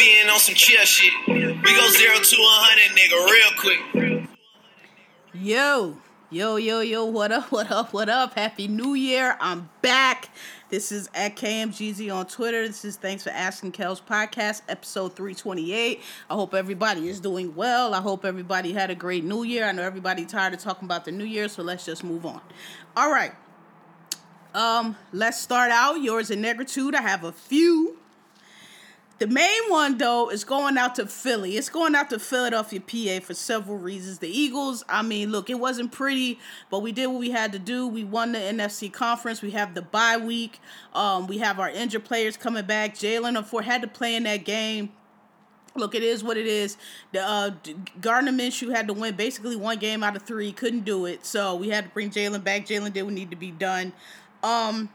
Being on some chill shit. We go zero to a hundred, nigga, real quick. Yo, yo, yo, yo, what up, what up, what up? Happy New Year. I'm back. This is at KMGZ on Twitter. This is Thanks for Asking Kel's podcast, episode 328. I hope everybody is doing well. I hope everybody had a great New Year. I know everybody tired of talking about the New Year, so let's just move on. All right. Um, let's start out. Yours in negritude. I have a few. The main one, though, is going out to Philly. It's going out to Philadelphia, PA, for several reasons. The Eagles, I mean, look, it wasn't pretty, but we did what we had to do. We won the NFC conference. We have the bye week. Um, we have our injured players coming back. Jalen, of unfortunately, had to play in that game. Look, it is what it is. The uh, Gardner Minshew had to win basically one game out of three. Couldn't do it, so we had to bring Jalen back. Jalen did what needed to be done. Um,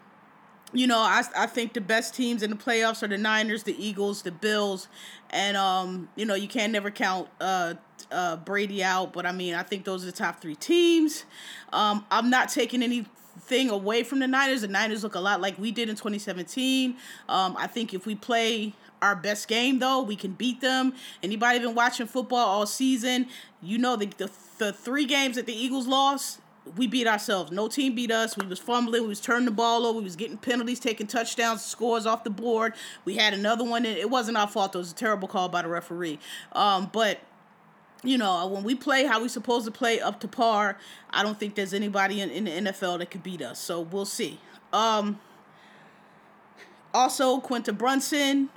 you know, I I think the best teams in the playoffs are the Niners, the Eagles, the Bills, and um, you know, you can't never count uh uh Brady out, but I mean, I think those are the top three teams. Um, I'm not taking anything away from the Niners. The Niners look a lot like we did in 2017. Um, I think if we play our best game though, we can beat them. Anybody been watching football all season, you know the the, the three games that the Eagles lost we beat ourselves. No team beat us. We was fumbling. We was turning the ball over. We was getting penalties, taking touchdowns, scores off the board. We had another one. It wasn't our fault. It was a terrible call by the referee. Um, but you know, when we play how we supposed to play up to par, I don't think there's anybody in, in the NFL that could beat us. So we'll see. Um, also, Quinta Brunson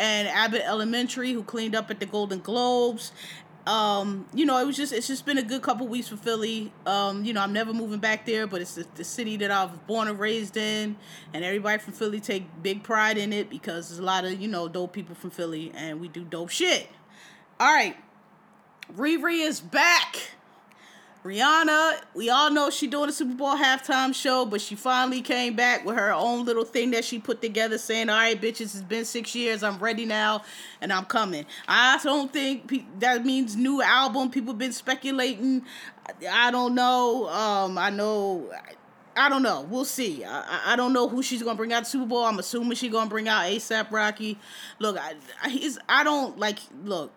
and Abbott Elementary, who cleaned up at the Golden Globes, um, you know, it was just it's just been a good couple weeks for Philly. Um, you know, I'm never moving back there, but it's the, the, city that I was born and raised in, and everybody from Philly take big pride in it because there's a lot of you know dope people from Philly, and we do dope shit. All right, Riri is back. Rihanna, we all know she doing a Super Bowl halftime show, but she finally came back with her own little thing that she put together saying, all right, bitches, it's been six years. I'm ready now and I'm coming. I don't think pe- that means new album. People been speculating. I, I don't know. Um, I know. I don't know. We'll see. I, I don't know who she's gonna bring out Super Bowl. I'm assuming she's gonna bring out ASAP Rocky. Look, I, I I don't like. Look,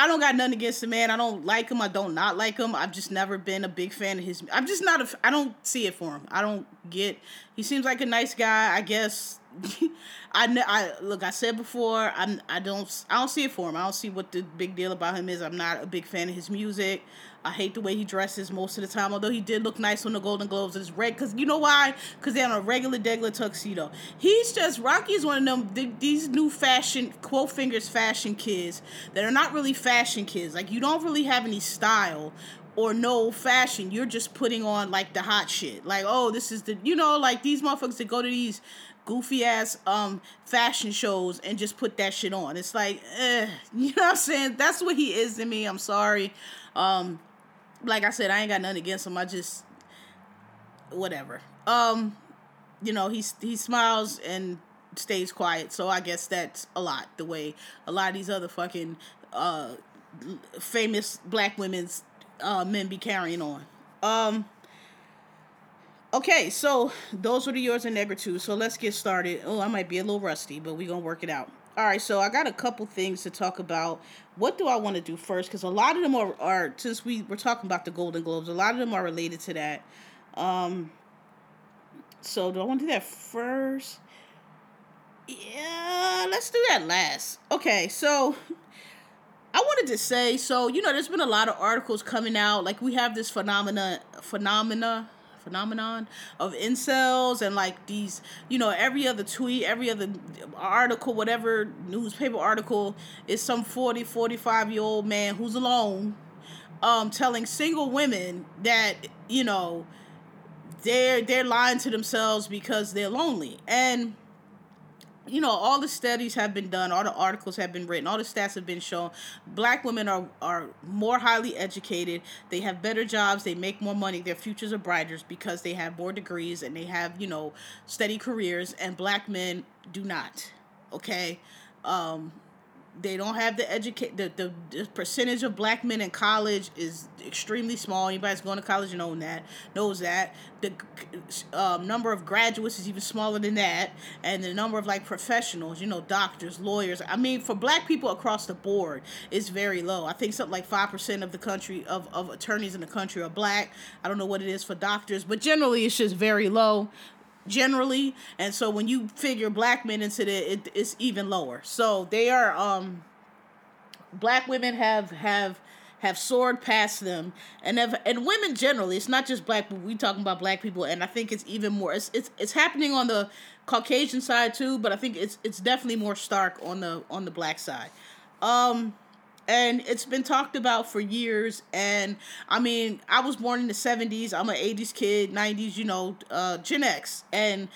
I don't got nothing against the man. I don't like him. I don't not like him. I've just never been a big fan of his. I'm just not a. I don't see it for him. I don't get. He seems like a nice guy. I guess. I, I look. I said before. I'm. I don't. I don't see it for him. I don't see what the big deal about him is. I'm not a big fan of his music. I hate the way he dresses most of the time. Although he did look nice on the Golden Globes. It's red because you know why? Because they're on a regular degular tuxedo. He's just Rocky is one of them these new fashion quote fingers fashion kids that are not really fashion kids. Like you don't really have any style or no fashion. You're just putting on like the hot shit. Like oh this is the you know like these motherfuckers that go to these goofy ass um fashion shows and just put that shit on. It's like, eh, you know what I'm saying? That's what he is to me. I'm sorry. Um, like I said, I ain't got nothing against him. I just whatever. Um, you know, he he smiles and stays quiet. So I guess that's a lot. The way a lot of these other fucking uh famous black women's uh men be carrying on. Um. Okay, so those were the yours and negritude. So let's get started. Oh, I might be a little rusty, but we're gonna work it out. All right, so I got a couple things to talk about. What do I want to do first? Because a lot of them are, are since we were talking about the Golden Globes, a lot of them are related to that. Um, so do I want to do that first? Yeah, let's do that last. Okay, so I wanted to say, so you know, there's been a lot of articles coming out. Like we have this phenomena, phenomena phenomenon of incels and like these, you know, every other tweet, every other article, whatever newspaper article is some 40, 45 year old man who's alone um telling single women that, you know, they're they're lying to themselves because they're lonely. And you know all the studies have been done all the articles have been written all the stats have been shown. Black women are are more highly educated. They have better jobs. They make more money. Their futures are brighter because they have more degrees and they have you know steady careers. And black men do not okay? Um they don't have the educate the, the, the percentage of black men in college is extremely small. Anybody's going to college knows that knows that. The um, number of graduates is even smaller than that and the number of like professionals you know doctors lawyers. I mean for black people across the board is very low. I think something like 5% of the country of, of attorneys in the country are black. I don't know what it is for doctors but generally it's just very low generally and so when you figure black men into it, it it's even lower. So they are um black women have have have soared past them and have and women generally it's not just black but we talking about black people and i think it's even more it's it's, it's happening on the caucasian side too but i think it's it's definitely more stark on the on the black side. Um and it's been talked about for years. And i mean i was born in the 70s i'm an 80s kid 90s you know uh, gen x. And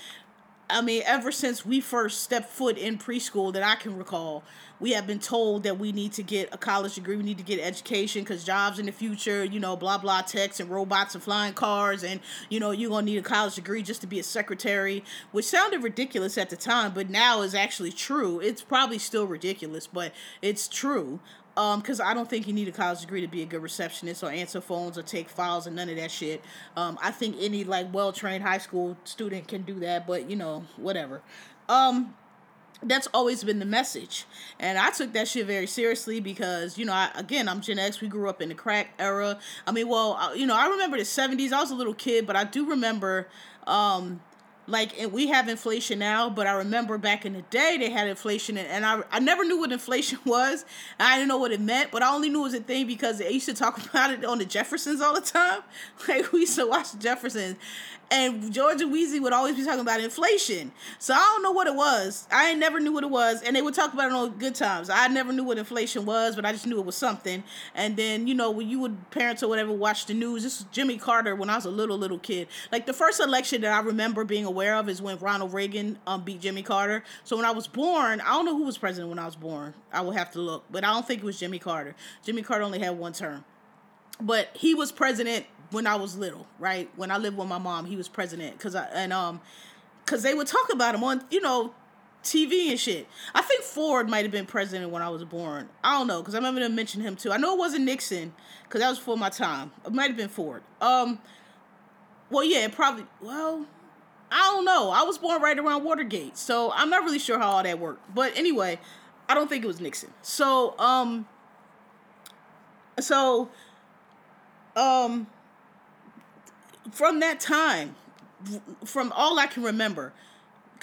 i mean ever since we first stepped foot in preschool that i can recall we have been told that we need to get a college degree. We need to get education because jobs in the future you know blah blah techs and robots and flying cars. And you know you're gonna need a college degree just to be a secretary which sounded ridiculous at the time but now is actually true. It's probably still ridiculous but it's true um, because I don't think you need a college degree to be a good receptionist or answer phones or take files and none of that shit. Um, I think any like well trained high school student can do that, but you know, whatever. Um, that's always been the message and i took that shit very seriously because you know I, again i'm gen x we grew up in the crack era i mean well you know i remember the 70s i was a little kid but i do remember um like and we have inflation now but i remember back in the day they had inflation and, and I, I never knew what inflation was. I didn't know what it meant but i only knew it was a thing because they used to talk about it on the jeffersons all the time. Like we used to watch jeffersons and Georgia Weezy would always be talking about inflation. So I don't know what it was. I never knew what it was, and they would talk about it on good times. I never knew what inflation was, but I just knew it was something. And then you know when you would parents or whatever watch the news. This was Jimmy Carter when I was a little little kid. Like the first election that I remember being aware of is when Ronald Reagan um, beat Jimmy Carter. So when I was born, I don't know who was president when I was born. I will have to look, but I don't think it was Jimmy Carter. Jimmy Carter only had one term but he was president when I was little, right? When I lived with my mom, he was president because I and um because they would talk about him on you know TV and shit. I think Ford might have been president when I was born. I don't know because I remember them mention him too. I know it wasn't Nixon because that was before my time. It might have been Ford. Um, well, yeah, probably. Well, I don't know. I was born right around Watergate, so I'm not really sure how all that worked. But anyway, I don't think it was Nixon. So um, so um from that time, from all I can remember,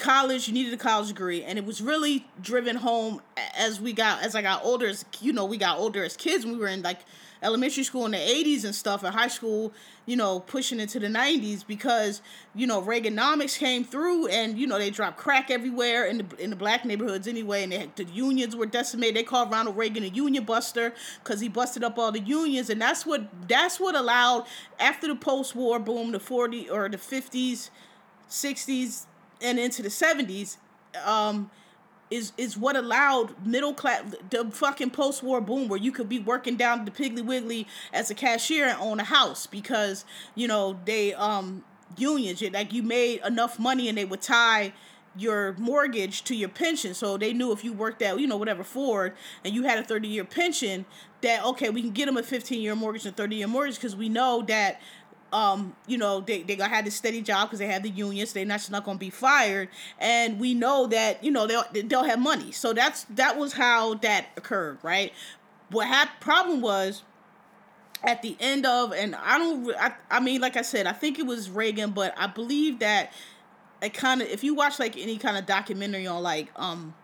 college you needed a college degree and it was really driven home as we got as i got older as you know we got older as kids we were in like elementary school in the 80s and stuff and high school you know pushing into the 90s because you know reaganomics came through and you know they dropped crack everywhere in the in the black neighborhoods anyway and they, the unions were decimated. They called ronald reagan a union buster because he busted up all the unions and that's what that's what allowed after the post-war boom the 40 or the 50s 60s and into the 70s um, is is what allowed middle class the fucking post war boom where you could be working down the Piggly Wiggly as a cashier and own a house because you know they um unions like you made enough money and they would tie your mortgage to your pension. So they knew if you worked at you know whatever Ford and you had a 30 year pension that okay we can get them a 15 year mortgage and 30 year mortgage because we know that um, you know, they, they have this steady job because they have the unions. They're not not gonna be fired, and we know that you know they'll they'll have money. So that's that was how that occurred, right? What had problem was at the end of, and I don't, I, I mean, like I said, I think it was Reagan, but I believe that it kind of, if you watch like any kind of documentary on like um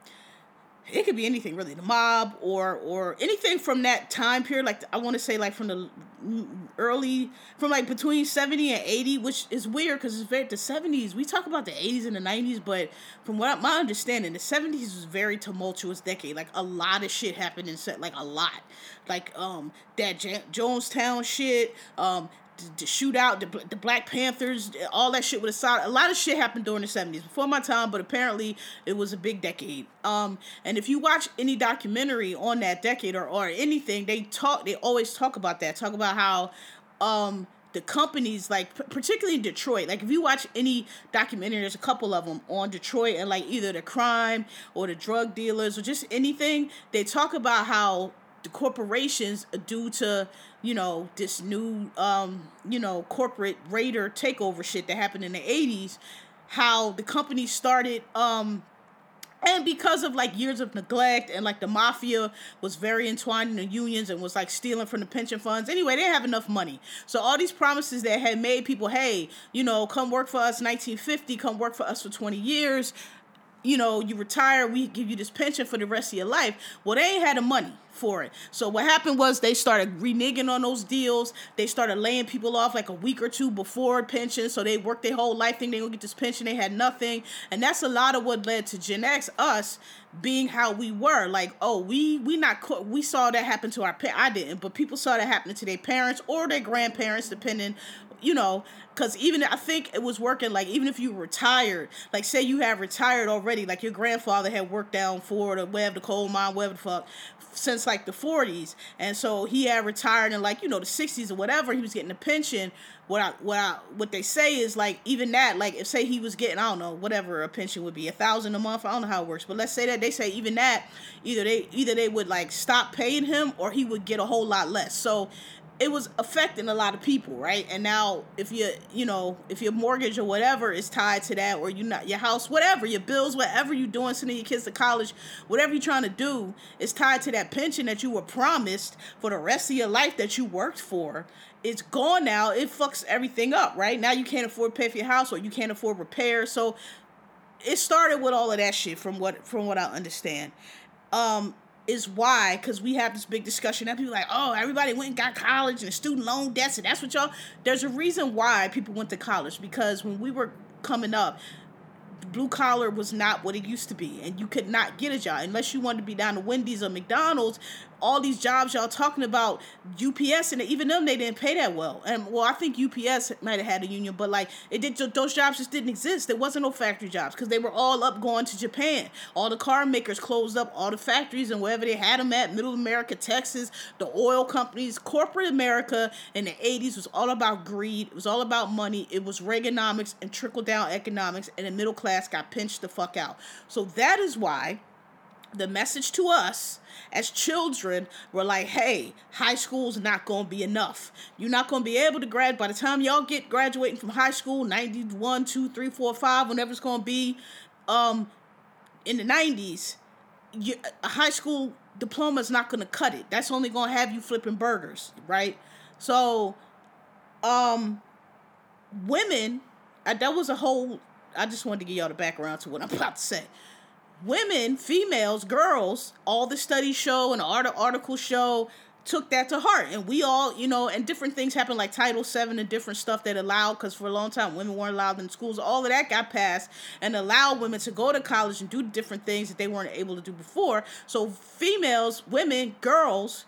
it could be anything really the mob or or anything from that time period like i want to say like from the early from like between 70 and 80 which is weird because it's very the 70s we talk about the 80s and the 90s but from what my understanding the 70s was very tumultuous decade like a lot of shit happened in set like a lot. Like um that J- jonestown shit um the, the shootout, the, the Black Panthers, all that shit with Assata. A lot of shit happened during the 70s before my time, but apparently it was a big decade. Um, and if you watch any documentary on that decade or, or anything, they talk, they always talk about that, talk about how, um, the companies like particularly in Detroit like if you watch any documentary there's a couple of them on Detroit and like either the crime or the drug dealers or just anything they talk about how the corporations due to you know this new um you know corporate raider takeover shit that happened in the 80s how the company started um and because of like years of neglect and like the mafia was very entwined in the unions and was like stealing from the pension funds. Anyway they didn't have enough money. So all these promises that had made people hey you know come work for us 1950 come work for us for 20 years you know, you retire, we give you this pension for the rest of your life. Well, they ain't had the money for it. So what happened was they started reneging on those deals. They started laying people off like a week or two before pension. So they worked their whole life thinking they gonna get this pension. They had nothing. And that's a lot of what led to Gen X, us being how we were. Like, oh, we we not we saw that happen to our parents. I didn't, but people saw that happening to their parents or their grandparents, depending you know, because even I think it was working like even if you retired, like say you have retired already, like your grandfather had worked down for the web, the coal mine, whatever the fuck, since like the 40s, and so he had retired in like you know the 60s or whatever. He was getting a pension. What I what I what they say is like even that like if say he was getting I don't know whatever a pension would be a thousand a month I don't know how it works but let's say that they say even that either they either they would like stop paying him or he would get a whole lot less so it was affecting a lot of people, right? And now if you you know, if your mortgage or whatever is tied to that or you not your house, whatever, your bills, whatever you're doing, sending your kids to college, whatever you're trying to do is tied to that pension that you were promised for the rest of your life that you worked for. It's gone now. It fucks everything up, right? Now you can't afford to pay for your house or you can't afford repairs. So it started with all of that shit from what from what I understand. Um is why, because we have this big discussion that people like, oh, everybody went and got college and student loan debts, and that's what y'all. There's a reason why people went to college because when we were coming up, blue collar was not what it used to be, and you could not get a job unless you wanted to be down to Wendy's or McDonald's all these jobs y'all talking about UPS and even them they didn't pay that well. And well, I think UPS might have had a union, but like it did those jobs just didn't exist. There wasn't no factory jobs because they were all up going to Japan. All the car makers closed up all the factories and wherever they had them at, Middle America, Texas, the oil companies, corporate America in the 80s was all about greed. It was all about money. It was Reaganomics and trickle down economics and the middle class got pinched the fuck out. So that is why the message to us as children were like, hey, high school's not to be enough. You're not to be able to grad by the time y'all get graduating from high school, 91, 2, 3, 4, 5, whenever it's to be um, in the 90s, you, a high school diploma is not to cut it. That's only to have you flipping burgers, right? So, um, women, uh, that was a whole, I just wanted to give y'all the background to what I'm about to say women, females, girls, all the studies show and the articles show took that to heart. And we all you know and different things happened like title 7 and different stuff that allowed because for a long time women weren't allowed in schools. All of that got passed and allowed women to go to college and do different things that they weren't able to do before. So females women girls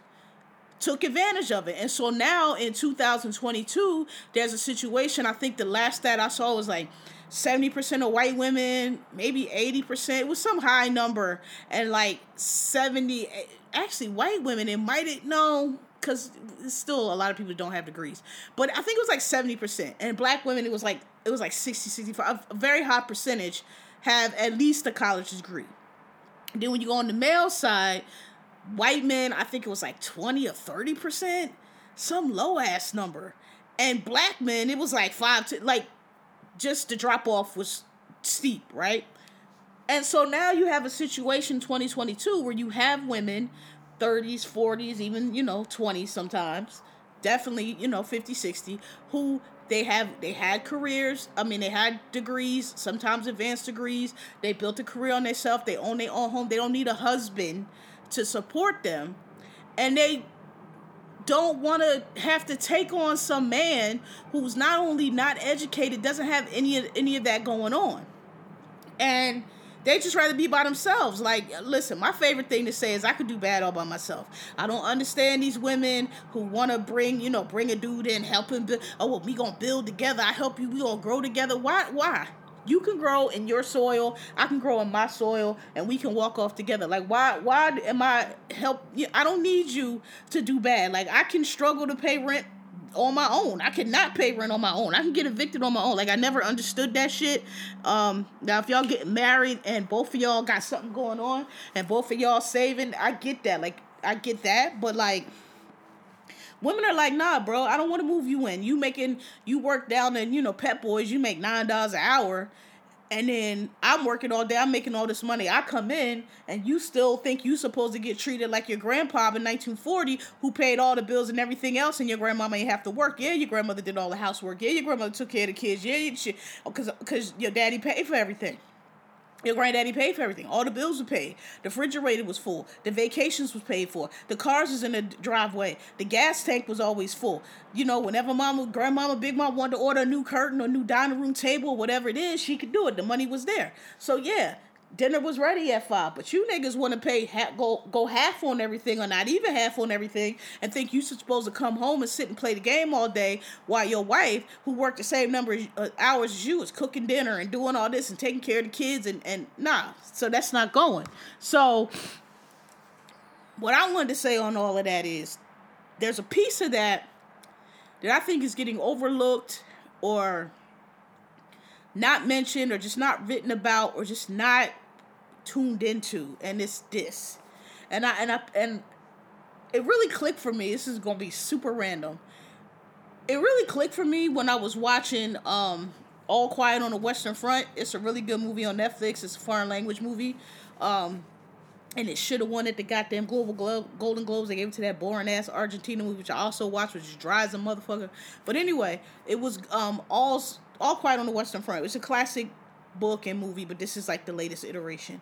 took advantage of it. And so now in 2022 there's a situation i think the last stat i saw was like 70% of white women, maybe 80%. It was some high number. And like 70, actually, white women, it might no, because still a lot of people don't have degrees. But I think it was like 70%. And black women, it was like, it was like 60, 65, a very high percentage have at least a college degree. Then when you go on the male side, white men, I think it was like 20 or 30%, some low ass number. And black men, it was like five to like just the drop off was steep, right? And so now you have a situation 2022 where you have women 30s, 40s, even, you know, 20s sometimes, definitely, you know, 50, 60 who they have they had careers i mean they had degrees sometimes advanced degrees. They built a career on themselves. They own their own home. They don't need a husband to support them. And they don't want to have to take on some man who's not only not educated, doesn't have any of any of that going on. And They just rather be by themselves. Like, listen, my favorite thing to say is I could do bad all by myself. I don't understand these women who want to bring, you know, bring a dude in, help him build. Oh, well, we gonna build together. I help you. We gonna grow together. Why? Why? You can grow in your soil. I can grow in my soil, and we can walk off together. Like, why? Why am I help? I don't need you to do bad. Like, I can struggle to pay rent on my own. I cannot pay rent on my own. I can get evicted on my own. Like I never understood that shit. Um, now if y'all get married and both of y'all got something going on and both of y'all saving, I get that. Like I get that, but like women are like, nah, bro, I don't want to move you in. You making you work down in you know Pep Boys, you make nine dollars an hour and then I'm working all day, I'm making all this money. I come in and you still think you supposed to get treated like your grandpa in 1940 who paid all the bills and everything else and your grandmama ain't have to work. Yeah, your grandmother did all the housework. Yeah, your grandmother took care of the kids. Yeah, because because your daddy paid for everything. Your granddaddy paid for everything. All the bills were paid. The refrigerator was full. The vacations was paid for. The cars was in the driveway. The gas tank was always full. You know, whenever mama, grandmama, big mom wanted to order a new curtain or new dining room table whatever it is, she could do it. The money was there. So yeah, dinner was ready at five. But you niggas want to pay ha- go go half on everything or not even half on everything and think you supposed to come home and sit and play the game all day while your wife, who worked the same number of uh, hours as you, is cooking dinner and doing all this and taking care of the kids and and nah. So that's not going. So what I wanted to say on all of that is there's a piece of that that I think is getting overlooked or not mentioned or just not written about or just not tuned into and it's this. And i and i and it really clicked for me. This is gonna be super random. It really clicked for me when i was watching um all quiet on the western front. It's a really good movie on netflix. It's a foreign language movie. Um and it should have won at the goddamn Global Glo- Golden Globes. They gave it to that boring ass Argentina movie, which I also watched, which is dry as a motherfucker. But anyway, it was um all all Quiet on the Western Front. It's a classic book and movie, but this is like the latest iteration.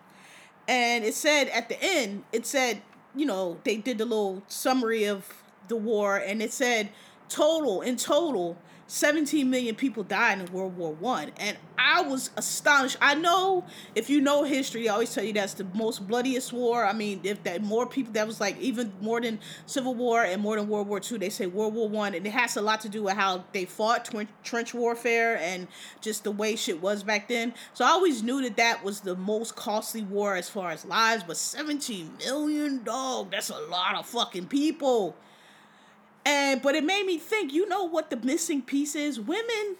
And it said at the end, it said, you know, they did the little summary of the war, and it said total in total 17 million people died in World War One, and I was astonished. I know if you know history, I always tell you that's the most bloodiest war. I mean, if that more people, that was like even more than Civil War and more than World War Two. They say World War One, and it has a lot to do with how they fought trench warfare and just the way shit was back then. So I always knew that that was the most costly war as far as lives. But 17 million, dog, that's a lot of fucking people. And but it made me think, you know what the missing piece is? Women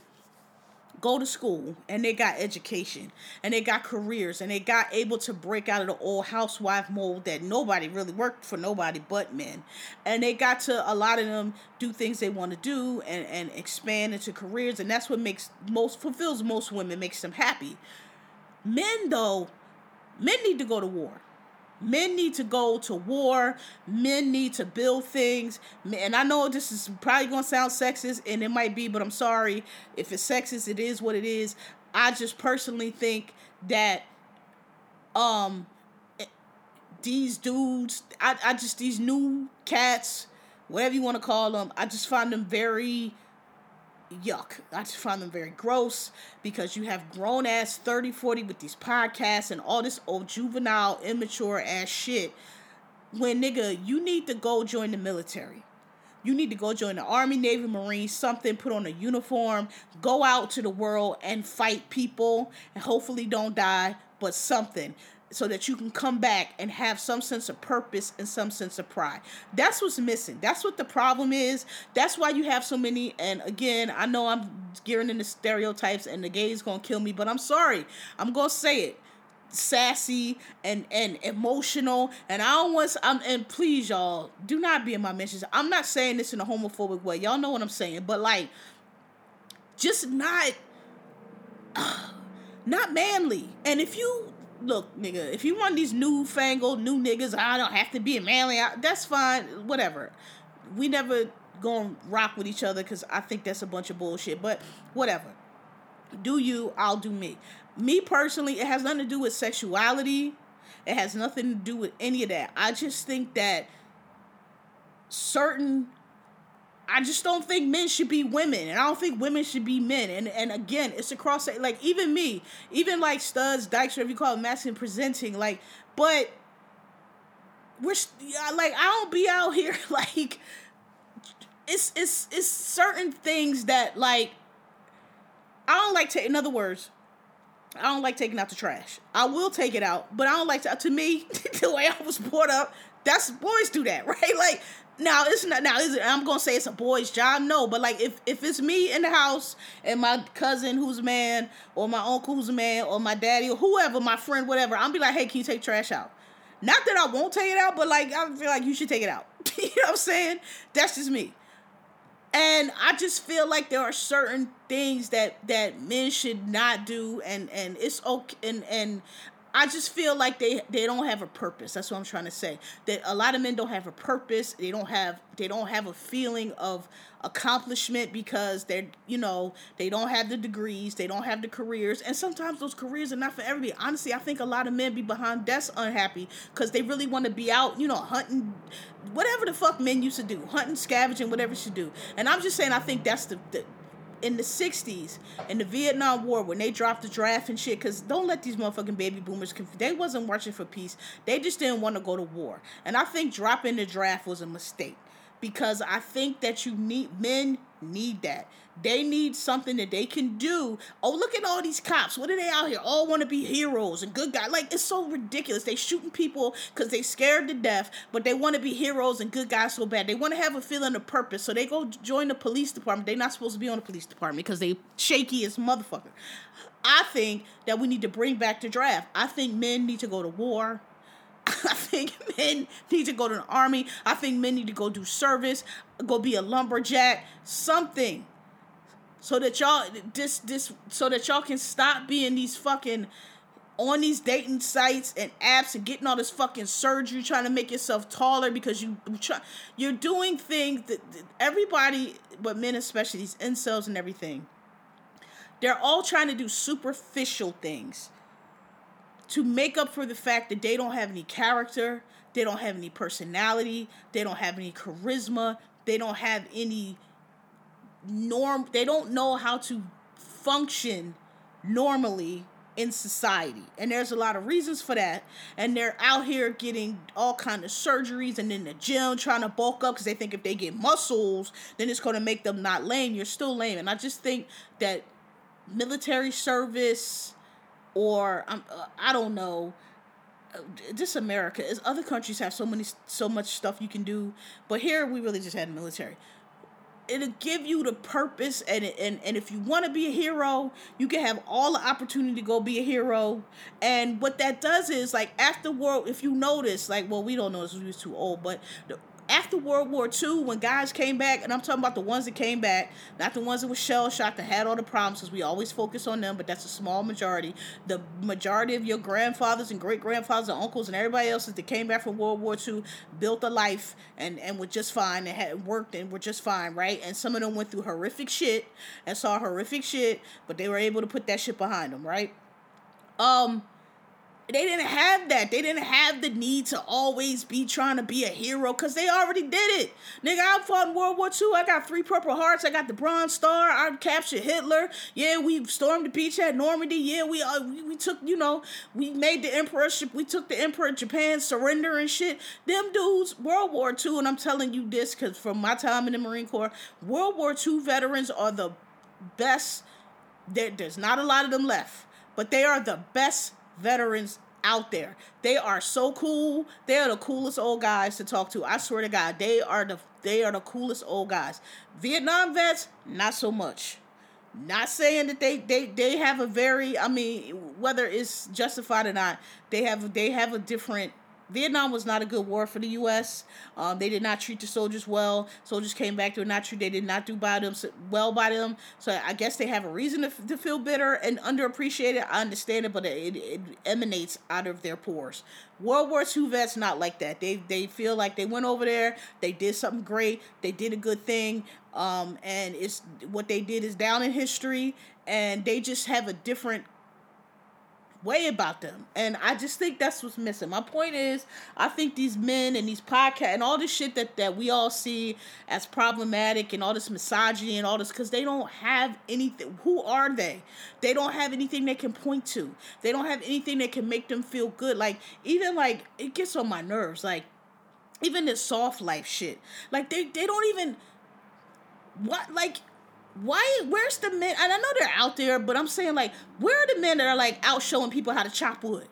go to school and they got education and they got careers and they got able to break out of the old housewife mold that nobody really worked for nobody but men. And they got to a lot of them do things they want to do and, and expand into careers. And that's what makes most fulfills most women makes them happy. Men though men need to go to war Men need to go to war. Men need to build things. And I know this is probably going to sound sexist, and it might be, but I'm sorry. If it's sexist, it is what it is. I just personally think that um these dudes, I, I just, these new cats, whatever you want to call them, I just find them very yuck. I just find them very gross because you have grown ass 30, 40 with these podcasts and all this old juvenile, immature ass shit. When nigga, you need to go join the military. You need to go join the Army, Navy, Marine, something, put on a uniform, go out to the world and fight people and hopefully don't die, but something so that you can come back and have some sense of purpose and some sense of pride. That's what's missing. That's what the problem is. That's why you have so many. And again, I know I'm gearing into stereotypes and the gays gonna kill me, but I'm sorry. I'm gonna say it. Sassy and and emotional, and I don't want. I'm and please y'all do not be in my mentions. I'm not saying this in a homophobic way. Y'all know what I'm saying, but like, just not. not manly. And if you look, nigga, if you want these newfangled new niggas, I don't have to be a manly. I, that's fine, whatever. We never gonna rock with each other because I think that's a bunch of bullshit. But whatever. Do you? I'll do me. Me personally, it has nothing to do with sexuality. It has nothing to do with any of that. I just think that certain I just don't think men should be women, and I don't think women should be men. And and again, it's across like even me, even like studs, dykes, whatever you call it, masculine presenting. Like, but we're like I don't be out here like it's it's it's certain things that like I don't like to. In other words, I don't like taking out the trash. I will take it out, but I don't like to. To me, the way I was brought up, that's boys do that, right? Like now it's not now is it, I'm gonna say it's a boy's job, no, but like if if it's me in the house and my cousin who's a man, or my uncle who's a man, or my daddy or whoever, my friend, whatever, I'm be like, hey, can you take trash out? Not that I won't take it out, but like I feel like you should take it out. you know what I'm saying? That's just me. And I just feel like there are certain things that that men should not do and and it's okay and and I just feel like they they don't have a purpose. That's what I'm trying to say. That a lot of men don't have a purpose. They don't have they don't have a feeling of accomplishment because they're you know they don't have the degrees, they don't have the careers, and sometimes those careers are not for everybody. Honestly, I think a lot of men be behind desks unhappy because they really want to be out, you know, hunting, whatever the fuck men used to do, hunting, scavenging, whatever you do. And I'm just saying, I think that's the, the in the 60s in the Vietnam War when they dropped the draft and shit cuz don't let these motherfucking baby boomers conf- they wasn't marching for peace they just didn't want to go to war and I think dropping the draft was a mistake because I think that you need men need that. They need something that they can do. Oh, look at all these cops. What are they out here? All want to be heroes and good guys. Like it's so ridiculous. They shooting people because they scared to death, but they want to be heroes and good guys so bad. They want to have a feeling of purpose, so they go join the police department. They're not supposed to be on the police department because they shaky as motherfucker. I think that we need to bring back the draft. I think men need to go to war. I think men need to go to the army. I think men need to go do service, go be a lumberjack, something. So that y'all this this so that y'all can stop being these fucking on these dating sites and apps and getting all this fucking surgery trying to make yourself taller because you you're doing things that everybody but men especially these incels and everything they're all trying to do superficial things to make up for the fact that they don't have any character, they don't have any personality, they don't have any charisma, they don't have any norm, they don't know how to function normally in society and there's a lot of reasons for that and they're out here getting all kind of surgeries and in the gym trying to bulk up because they think if they get muscles then it's going to make them not lame you're still lame and i just think that military service or um, uh, I don't know. Uh, this America is other countries have so many so much stuff you can do, but here we really just had military. It'll give you the purpose and and and if you want to be a hero, you can have all the opportunity to go be a hero. And what that does is like after world, if you notice, like well we don't know this we was too old, but the, after World War II, when guys came back, and I'm talking about the ones that came back, not the ones that were shell shocked that had all the problems, because we always focus on them, but that's a small majority. The majority of your grandfathers and great grandfathers and uncles and everybody else that came back from World War II built a life and, and were just fine and had worked and were just fine, right? And some of them went through horrific shit and saw horrific shit, but they were able to put that shit behind them, right? Um, they didn't have that. They didn't have the need to always be trying to be a hero because they already did it. Nigga, I fought in World War II. I got three Purple Hearts. I got the Bronze Star. I captured Hitler. Yeah, we stormed the beach at Normandy. Yeah, we uh, we, we took, you know, we made the emperorship. We took the Emperor of Japan surrender and shit. Them dudes, World War II, and I'm telling you this because from my time in the Marine Corps, World War II veterans are the best. There, there's not a lot of them left, but they are the best veterans out there. They are so cool. They are the coolest old guys to talk to. I swear to God, they are the they are the coolest old guys. Vietnam vets, not so much. Not saying that they they they have a very I mean whether it's justified or not, they have they have a different Vietnam was not a good war for the U.S. Um, they did not treat the soldiers well. Soldiers came back. They were not treated. They did not do by them well by them. So I guess they have a reason to, to feel bitter and underappreciated. I understand it, but it, it emanates out of their pores. World War II vets not like that. They they feel like they went over there. They did something great. They did a good thing. Um, and it's what they did is down in history, and they just have a different way about them. And I just think that's what's missing. My point is, I think these men and these podcasts and all this shit that, that we all see as problematic and all this misogyny and all this, because they don't have anything. Who are they? They don't have anything they can point to. They don't have anything that can make them feel good. Like, even like, it gets on my nerves. Like, even this soft life shit. Like, they, they don't even. What? Like, why where's the men and i know they're out there but i'm saying like where are the men that are like out showing people how to chop wood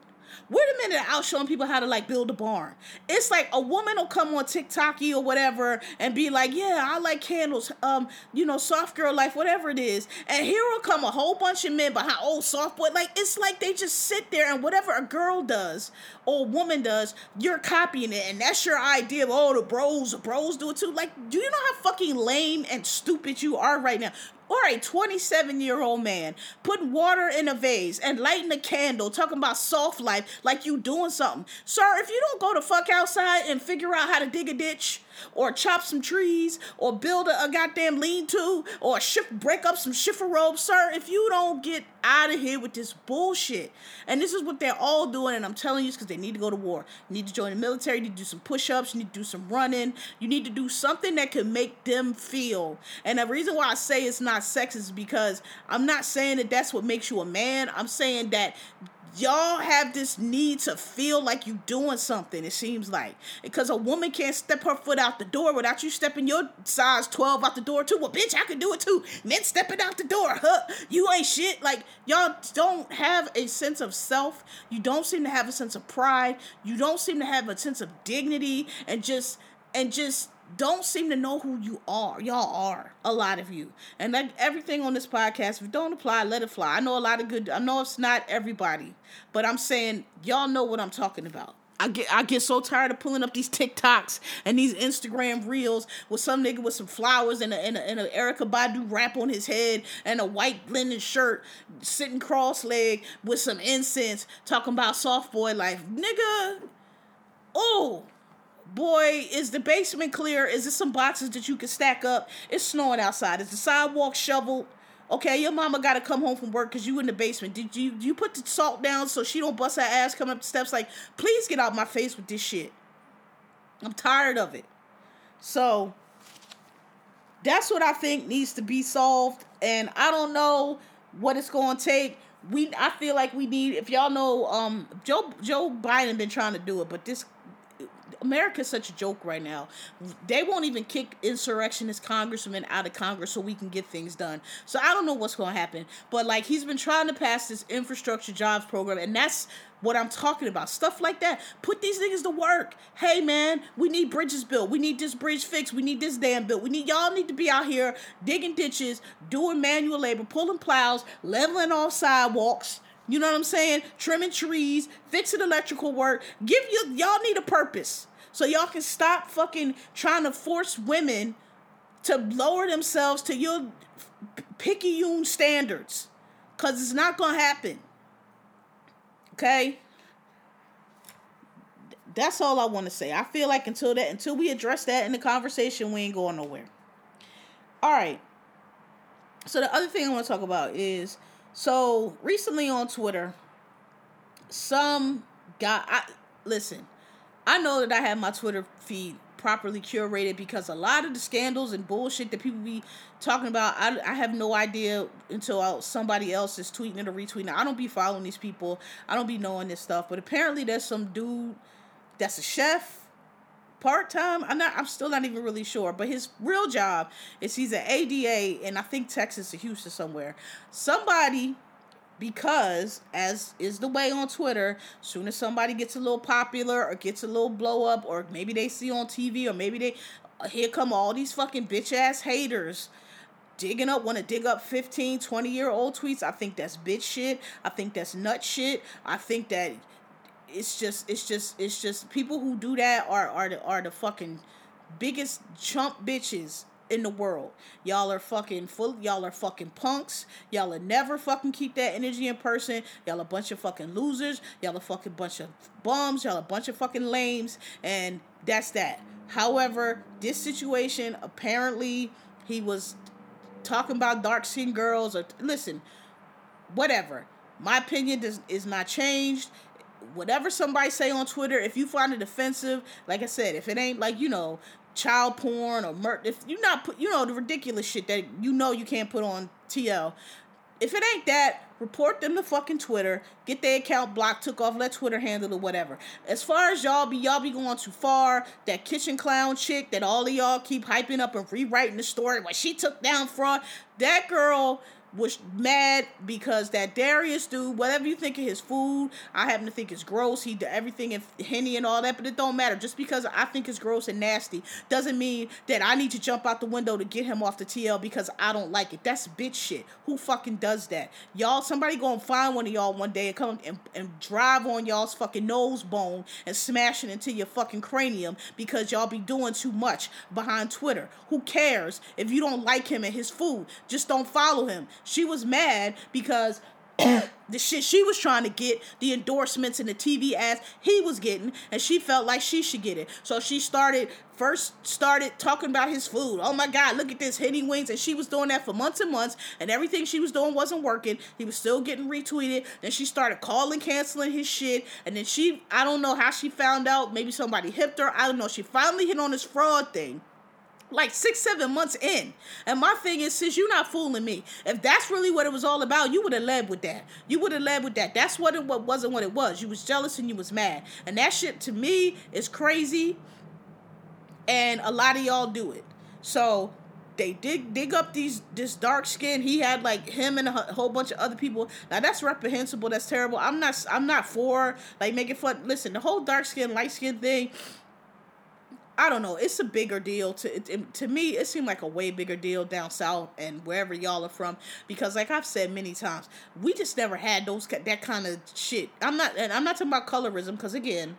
where a minute, out showing people how to like build a barn. It's like a woman will come on tiktok or whatever and be like yeah i like candles um you know soft girl life whatever it is. And here will come a whole bunch of men behind oh soft boy like it's like they just sit there and whatever a girl does or a woman does you're copying it and that's your idea of oh the bros the bros do it too. Like do you know how fucking lame and stupid you are right now or a 27 year old man putting water in a vase and lighting a candle talking about soft life like you doing something. Sir, if you don't go to fuck outside and figure out how to dig a ditch or chop some trees or build a, a goddamn lean to or shift break up some shiffer ropes, sir, if you don't get out of here with this bullshit. And this is what they're all doing, and I'm telling you because they need to go to war. You need to join the military, you need to do some push-ups, you need to do some running, you need to do something that can make them feel. And the reason why I say it's not sex is because I'm not saying that that's what makes you a man. I'm saying that y'all have this need to feel like you doing something it seems like. Because a woman can't step her foot out the door without you stepping your size 12 out the door too. Well bitch i can do it too. Men stepping out the door huh? You ain't shit. Like y'all don't have a sense of self. You don't seem to have a sense of pride. You don't seem to have a sense of dignity and just and just don't seem to know who you are. Y'all are a lot of you, and like everything on this podcast, if it don't apply, let it fly. I know a lot of good. I know it's not everybody, but I'm saying y'all know what I'm talking about. I get I get so tired of pulling up these TikToks and these Instagram reels with some nigga with some flowers and a, and a, and a Erykah Badu wrap on his head and a white linen shirt, sitting cross leg with some incense, talking about soft boy life, nigga. Oh, boy, is the basement clear? Is there some boxes that you can stack up? It's snowing outside. Is the sidewalk shoveled? Okay, your mama got to come home from work because you in the basement. Did you you put the salt down so she don't bust her ass coming up the steps? Like, please get out my face with this shit. I'm tired of it. So that's what I think needs to be solved, and I don't know what it's to take. We I feel like we need if y'all know um Joe Joe Biden been trying to do it, but this America's such a joke right now. They won't even kick insurrectionist congressmen out of Congress so we can get things done. So I don't know what's going to happen. But like he's been trying to pass this infrastructure jobs program, and that's what I'm talking about. Stuff like that. Put these niggas to work. Hey man, we need bridges built. We need this bridge fixed. We need this dam built. We need y'all need to be out here digging ditches, doing manual labor, pulling plows, leveling off sidewalks you know what I'm saying? Trimming trees, fixing electrical work. Give you y'all need a purpose. So y'all can stop fucking trying to force women to lower themselves to your picayune standards. Cause it's not gonna happen. Okay? That's all I want to say. I feel like until that until we address that in the conversation, we ain't going nowhere. All right. So the other thing I want to talk about is so recently on Twitter, some guy. I listen. I know that I have my Twitter feed properly curated because a lot of the scandals and bullshit that people be talking about, I, I have no idea until I, somebody else is tweeting it or retweeting. I don't be following these people. I don't be knowing this stuff. But apparently, there's some dude that's a chef part time. I'm not. I'm still not even really sure. But his real job is he's an ADA in I think Texas or Houston somewhere. Somebody because as is the way on Twitter, soon as somebody gets a little popular or gets a little blow up, or maybe they see on TV, or maybe they uh, here come all these fucking bitch ass haters digging up want to dig up 15 20 year old tweets i think that's bitch shit. I think that's nut shit. I think that it's just it's just it's just people who do that are are the, are the fucking biggest chump bitches in the world. Y'all are fucking full. Y'all are fucking punks. Y'all are never fucking keep that energy in person. Y'all a bunch of fucking losers. Y'all a fucking bunch of bums. Y'all a bunch of fucking lames. And that's that. However, this situation apparently he was talking about dark skinned girls or listen, whatever My opinion does is not changed. Whatever somebody say on Twitter, if you find it offensive, like I said, if it ain't like you know child porn or murder, if you not put you know the ridiculous shit that you know you can't put on TL, if it ain't that, report them to fucking Twitter, get their account blocked, took off, let Twitter handle it, whatever. As far as y'all be, y'all be going too far. That kitchen clown chick that all of y'all keep hyping up and rewriting the story, when she took down fraud, that girl was mad because that Darius dude, whatever you think of his food, I happen to think it's gross. He did everything in Henny and all that, but it don't matter. Just because I think it's gross and nasty doesn't mean that I need to jump out the window to get him off the TL because I don't like it. That's bitch shit. Who fucking does that? Y'all, somebody gonna find one of y'all one day and come and, and drive on y'all's fucking nose bone and smash it into your fucking cranium because y'all be doing too much behind Twitter. Who cares if you don't like him and his food? Just don't follow him. She was mad because the shit she was trying to get, the endorsements and the TV ads he was getting, and she felt like she should get it. So she started first started talking about his food. Oh my God, look at this Henny Wings, and she was doing that for months and months, and everything she was doing wasn't working. He was still getting retweeted. Then she started calling, canceling his shit, and then she I don't know how she found out. Maybe somebody hipped her. I don't know. She finally hit on this fraud thing like six, seven months in. And my thing is, since you're not fooling me, if that's really what it was all about, you would have led with that. You would have led with that. That's what it what wasn't what it was. You was jealous and you was mad. And that shit to me is crazy. And a lot of y'all do it. So they dig dig up these this dark skin. He had like him and a whole bunch of other people. Now that's reprehensible. That's terrible. I'm not I'm not for like making fun. Listen, the whole dark skin light skin thing I don't know. It's a bigger deal to it, to me. It seemed like a way bigger deal down south and wherever y'all are from because, like I've said many times, we just never had those that kind of shit. I'm not and I'm not talking about colorism because again,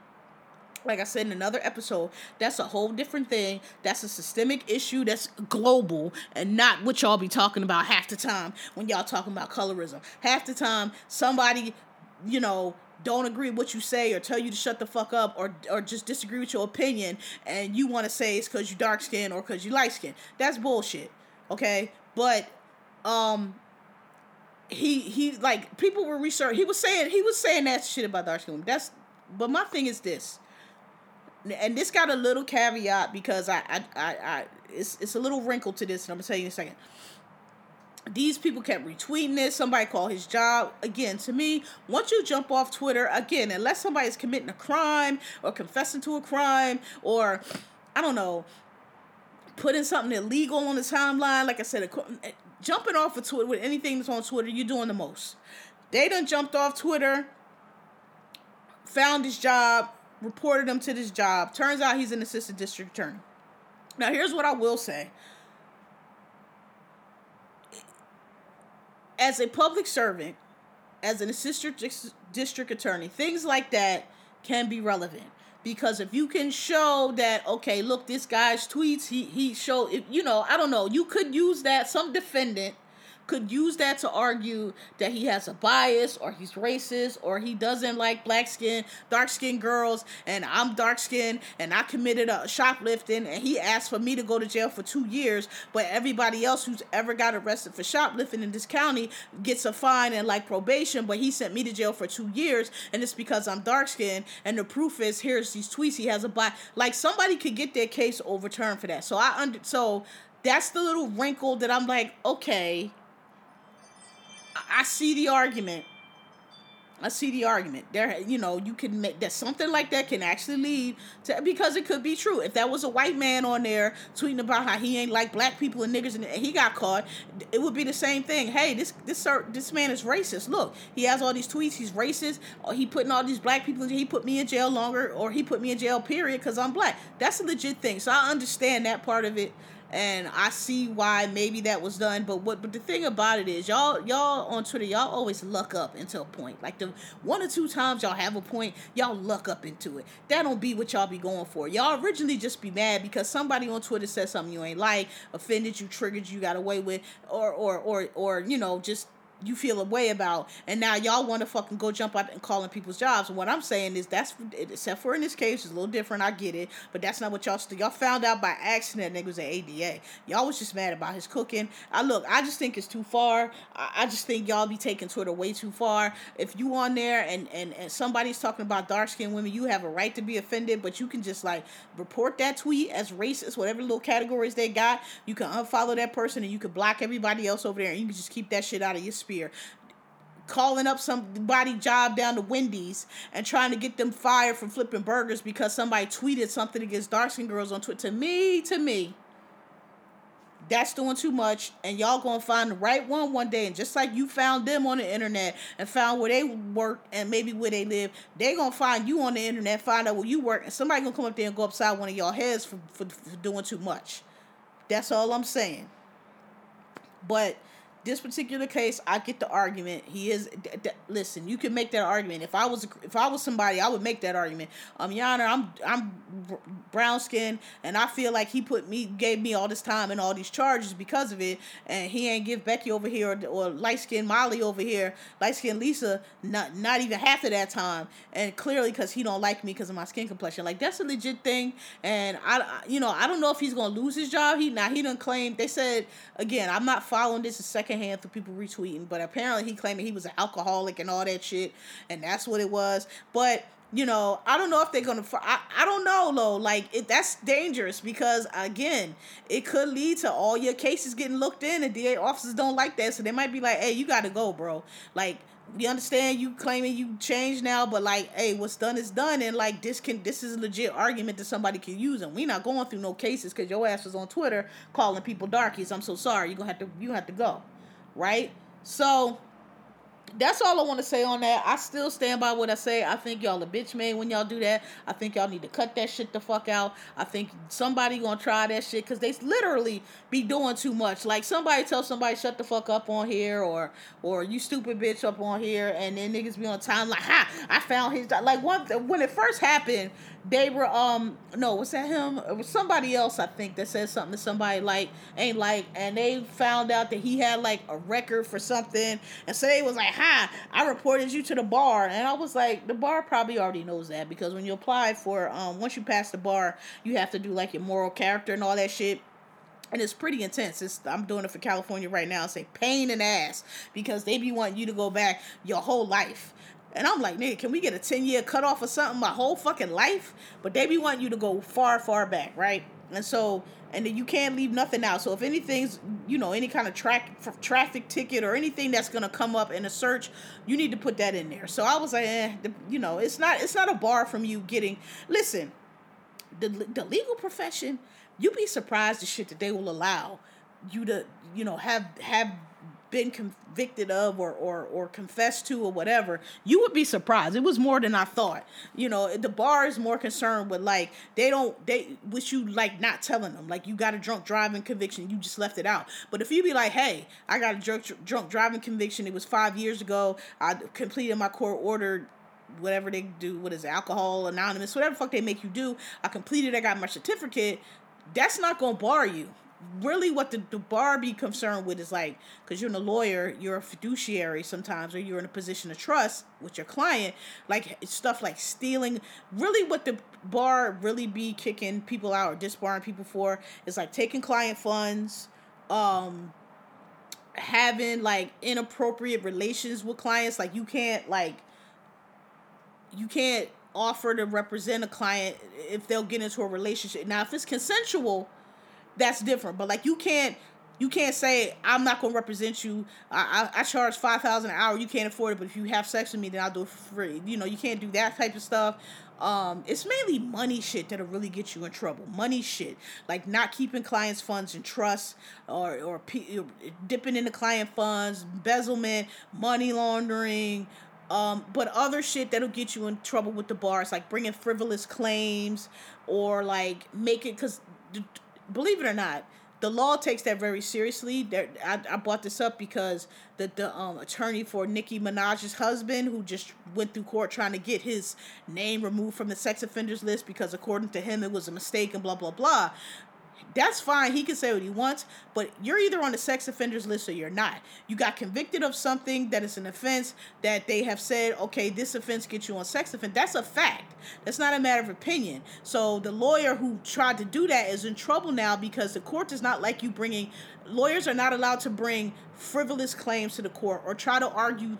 like I said in another episode, that's a whole different thing. That's a systemic issue that's global and not what y'all be talking about half the time when y'all talking about colorism. Half the time, somebody, you know, don't agree with what you say or tell you to shut the fuck up or or just disagree with your opinion and you want to say it's because you dark skin or because you light skin. That's bullshit. Okay, but um, he he like people were research. He was saying he was saying that shit about dark skin. That's but my thing is this. And this got a little caveat because I I I, I it's it's a little wrinkle to this, and I'm gonna tell you in a second these people kept retweeting this. Somebody called his job. Again, to me, once you jump off Twitter, again, unless somebody's committing a crime or confessing to a crime or, I don't know, putting something illegal on the timeline, like I said, eh, jumping off of Twitter with anything that's on Twitter, you're doing the most. They done jumped off Twitter, found his job, reported him to this job. Turns out he's an assistant district attorney. Now, here's what I will say. As a public servant, as an assistant district attorney, things like that can be relevant because if you can show that okay, look, this guy's tweets, he he showed, you know, I don't know, you could use that. Some defendant could use that to argue that he has a bias or he's racist or he doesn't like black skin, dark skinned girls, and I'm dark skinned and I committed a shoplifting and he asked for me to go to jail for two years, but everybody else who's ever got arrested for shoplifting in this county gets a fine and like probation, but he sent me to jail for two years and it's because I'm dark skinned and the proof is here's these tweets he has a bias. Like somebody could get their case overturned for that. So I under so that's the little wrinkle that I'm like, okay, I see the argument. I see the argument. There, you know, you can make that something like that can actually lead to because it could be true. If that was a white man on there tweeting about how he ain't like black people and niggers and he got caught, it would be the same thing. Hey, this this sir, this man is racist. Look, he has all these tweets. He's racist. He putting all these black people. He put me in jail longer, or he put me in jail. Period, because I'm black. That's a legit thing. So I understand that part of it and I see why maybe that was done. But what? But the thing about it is, y'all, y'all on Twitter, y'all always luck up into a point. Like the one or two times y'all have a point, y'all luck up into it. That don't be what y'all be going for. Y'all originally just be mad because somebody on Twitter said something you ain't like, offended you, triggered you, got away with, or or or or you know just you feel a way about, and now y'all want to fucking go jump out and calling people's jobs. And what I'm saying is that's except for in this case, it's a little different. I get it, but that's not what y'all st- y'all found out by accident. that Nigga was at ADA. Y'all was just mad about his cooking. I look, I just think it's too far. I, I just think y'all be taking Twitter way too far. If you on there and and and somebody's talking about dark skinned women, you have a right to be offended, but you can just like report that tweet as racist, whatever little categories they got. You can unfollow that person and you can block everybody else over there, and you can just keep that shit out of your spear calling up somebody job down to Wendy's and trying to get them fired from flipping burgers because somebody tweeted something against dark skin girls on Twitter. To me, to me, that's doing too much. And y'all gonna find the right one one day. And just like you found them on the internet and found where they work and maybe where they live, they gonna find you on the internet, find out where you work, and somebody gonna come up there and go upside one of y'all heads for, for, for doing too much. That's all I'm saying. But this particular case, I get the argument. He is. D- d- listen, you can make that argument. If I was, if I was somebody, I would make that argument. Um, Your Honor, I'm, I'm brown skin, and I feel like he put me, gave me all this time and all these charges because of it, and he ain't give Becky over here or, or light skin Molly over here, light skin Lisa, not, not even half of that time, and clearly because he don't like me because of my skin complexion. Like that's a legit thing, and I, you know, I don't know if he's gonna lose his job. He now he didn't claim. They said again, I'm not following this a second secondhand through people retweeting, but apparently he claimed he was an alcoholic and all that shit, and that's what it was. But you know, I don't know if they're gonna. I, I don't know, though. Like, it, that's dangerous because again, it could lead to all your cases getting looked in, and DA officers don't like that, so they might be like, "Hey, you got to go, bro." Like, we understand you claiming you changed now, but like, hey, what's done is done, and like this can this is a legit argument that somebody can use, and we not going through no cases because your ass was on Twitter calling people darkies. I'm so sorry. You gonna have to you have to go right? So that's all I want to say on that. I still stand by what I say. I think y'all a bitch made when y'all do that. I think y'all need to cut that shit the fuck out. I think somebody gonna try that shit because they literally be doing too much. Like somebody tell somebody shut the fuck up on here or or you stupid bitch up on here, and then niggas be on time like ha I found his like one when it first happened they were um no was that him it was somebody else i think that said something to somebody like ain't like and they found out that he had like a record for something and so they was like hi i reported you to the bar and i was like the bar probably already knows that because when you apply for um once you pass the bar you have to do like your moral character and all that shit and it's pretty intense. It's, I'm doing it for California right now. It's a pain in the ass because they be wanting you to go back your whole life. And I'm like, nigga, can we get a 10 year cutoff or something my whole fucking life? But they be wanting you to go far, far back, right? And so, and then you can't leave nothing out. So if anything's, you know, any kind of track traffic ticket or anything that's gonna come up in a search, you need to put that in there. So I was like, eh, the, you know, it's not it's not a bar from you getting. Listen, the the legal profession, you'd be surprised the shit that they will allow you to, you know, have have been convicted of or, or or confessed to or whatever, you would be surprised. It was more than I thought. You know, the bar is more concerned with like they don't they with you like not telling them like you got a drunk driving conviction, you just left it out. But if you be like, hey, I got a drunk drunk driving conviction. It was five years ago. I completed my court order whatever they do, what is it, alcohol anonymous, whatever fuck they make you do. I completed, I got my certificate. That's not gonna bar you really what the, the bar be concerned with is like because you're in a lawyer you're a fiduciary sometimes or you're in a position of trust with your client like stuff like stealing really what the bar really be kicking people out or disbarring people for is like taking client funds um having like inappropriate relations with clients like you can't like you can't offer to represent a client if they'll get into a relationship. Now if it's consensual that's different. But like you can't you can't say I'm not gonna represent you. I I, I charge five thousand an hour. You can't afford it, but if you have sex with me, then I'll do it for free. You know, you can't do that type of stuff. Um, it's mainly money shit that'll really get you in trouble. Money shit, like not keeping clients' funds in trust, or or dipping into client funds, embezzlement, money laundering. Um, but other shit that'll get you in trouble with the bars, like bringing frivolous claims, or like making because believe it or not, the law takes that very seriously. I, I brought this up because the the um, attorney for Nicki Minaj's husband, who just went through court trying to get his name removed from the sex offenders list because according to him it was a mistake and blah blah blah. That's fine. He can say what he wants, but you're either on the sex offenders list or you're not. You got convicted of something that is an offense that they have said, okay, this offense gets you on sex offense. That's a fact. That's not a matter of opinion. So the lawyer who tried to do that is in trouble now because the court does not like you bringing lawyers are not allowed to bring frivolous claims to the court or try to argue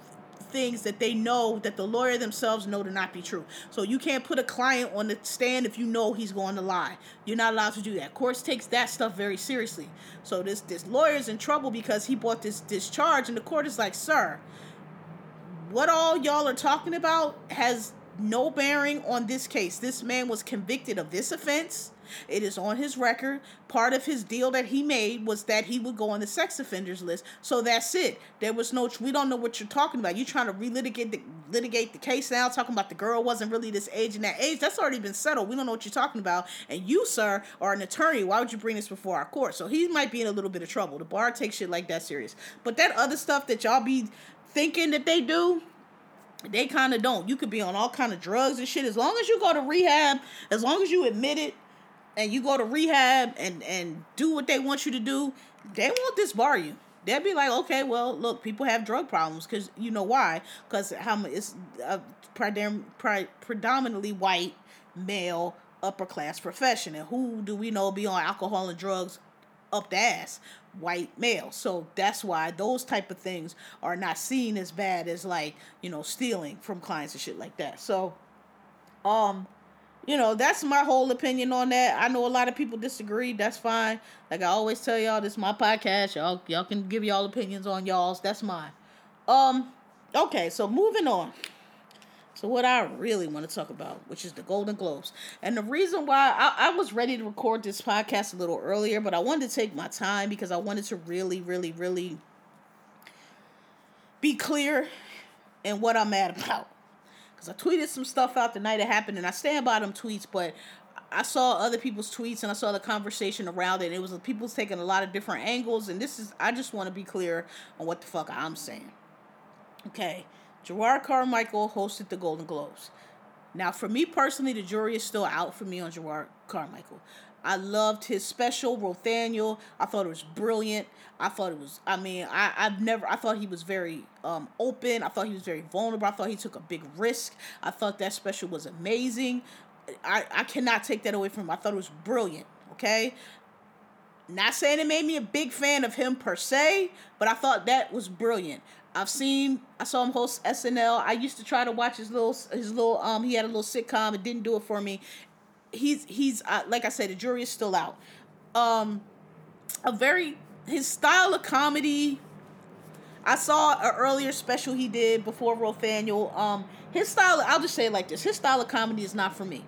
things that they know that the lawyer themselves know to not be true. So you can't put a client on the stand if you know he's going to lie. You're not allowed to do that. Courts takes that stuff very seriously. So this this lawyer's in trouble because he bought this this charge and the court is like, "Sir, what all y'all are talking about has no bearing on this case. This man was convicted of this offense it is on his record. Part of his deal that he made was that he would go on the sex offenders list. So that's it. There was no. We don't know what you're talking about. You're trying to relitigate the litigate the case now, talking about the girl wasn't really this age and that age. That's already been settled. We don't know what you're talking about. And you, sir, are an attorney. Why would you bring this before our court? So he might be in a little bit of trouble. The bar takes shit like that serious. But that other stuff that y'all be thinking that they do, they kind of don't. You could be on all kind of drugs and shit. As long as you go to rehab, as long as you admit it, and you go to rehab and and do what they want you to do, they won't disbar you. They'll be like, okay, well, look, people have drug problems because you know why? Because how it's a predominantly white male upper class profession, and who do we know be on alcohol and drugs up the ass? White male. So that's why those type of things are not seen as bad as like you know stealing from clients and shit like that. So, um, you know, that's my whole opinion on that. I know a lot of people disagree. That's fine. Like I always tell y'all, this is my podcast. Y'all y'all can give y'all opinions on y'all's. That's mine. Um, okay, so moving on. So what I really want to talk about, which is the Golden Globes. And the reason why I, I was ready to record this podcast a little earlier, but I wanted to take my time because I wanted to really, really, really be clear in what I'm mad about because I tweeted some stuff out the night it happened, and I stand by them tweets, but I saw other people's tweets and I saw the conversation around it. And it was people taking a lot of different angles, and this is I just want to be clear on what the fuck I'm saying. Okay, Jerrod Carmichael hosted the Golden Globes. Now, for me personally, the jury is still out for me on Jerrod Carmichael. I loved his special, Rothaniel. I thought it was brilliant. I thought it was, I mean, I, I've never, I thought he was very um, open. I thought he was very vulnerable. I thought he took a big risk. I thought that special was amazing. I, I cannot take that away from him. I thought it was brilliant. Okay. Not saying it made me a big fan of him per se, but I thought that was brilliant. I've seen I saw him host SNL. I used to try to watch his little his little um he had a little sitcom. It didn't do it for me he's he's uh, like I said, the jury is still out. Um, a very his style of comedy. I saw an earlier special he did before Rothaniel. Um, his style, I'll just say it like this: his style of comedy is not for me.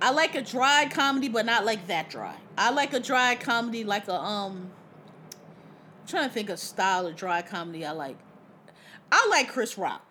I like a dry comedy, but not like that dry. I like a dry comedy, like a um. I'm trying to think of style of dry comedy I like. I like Chris Rock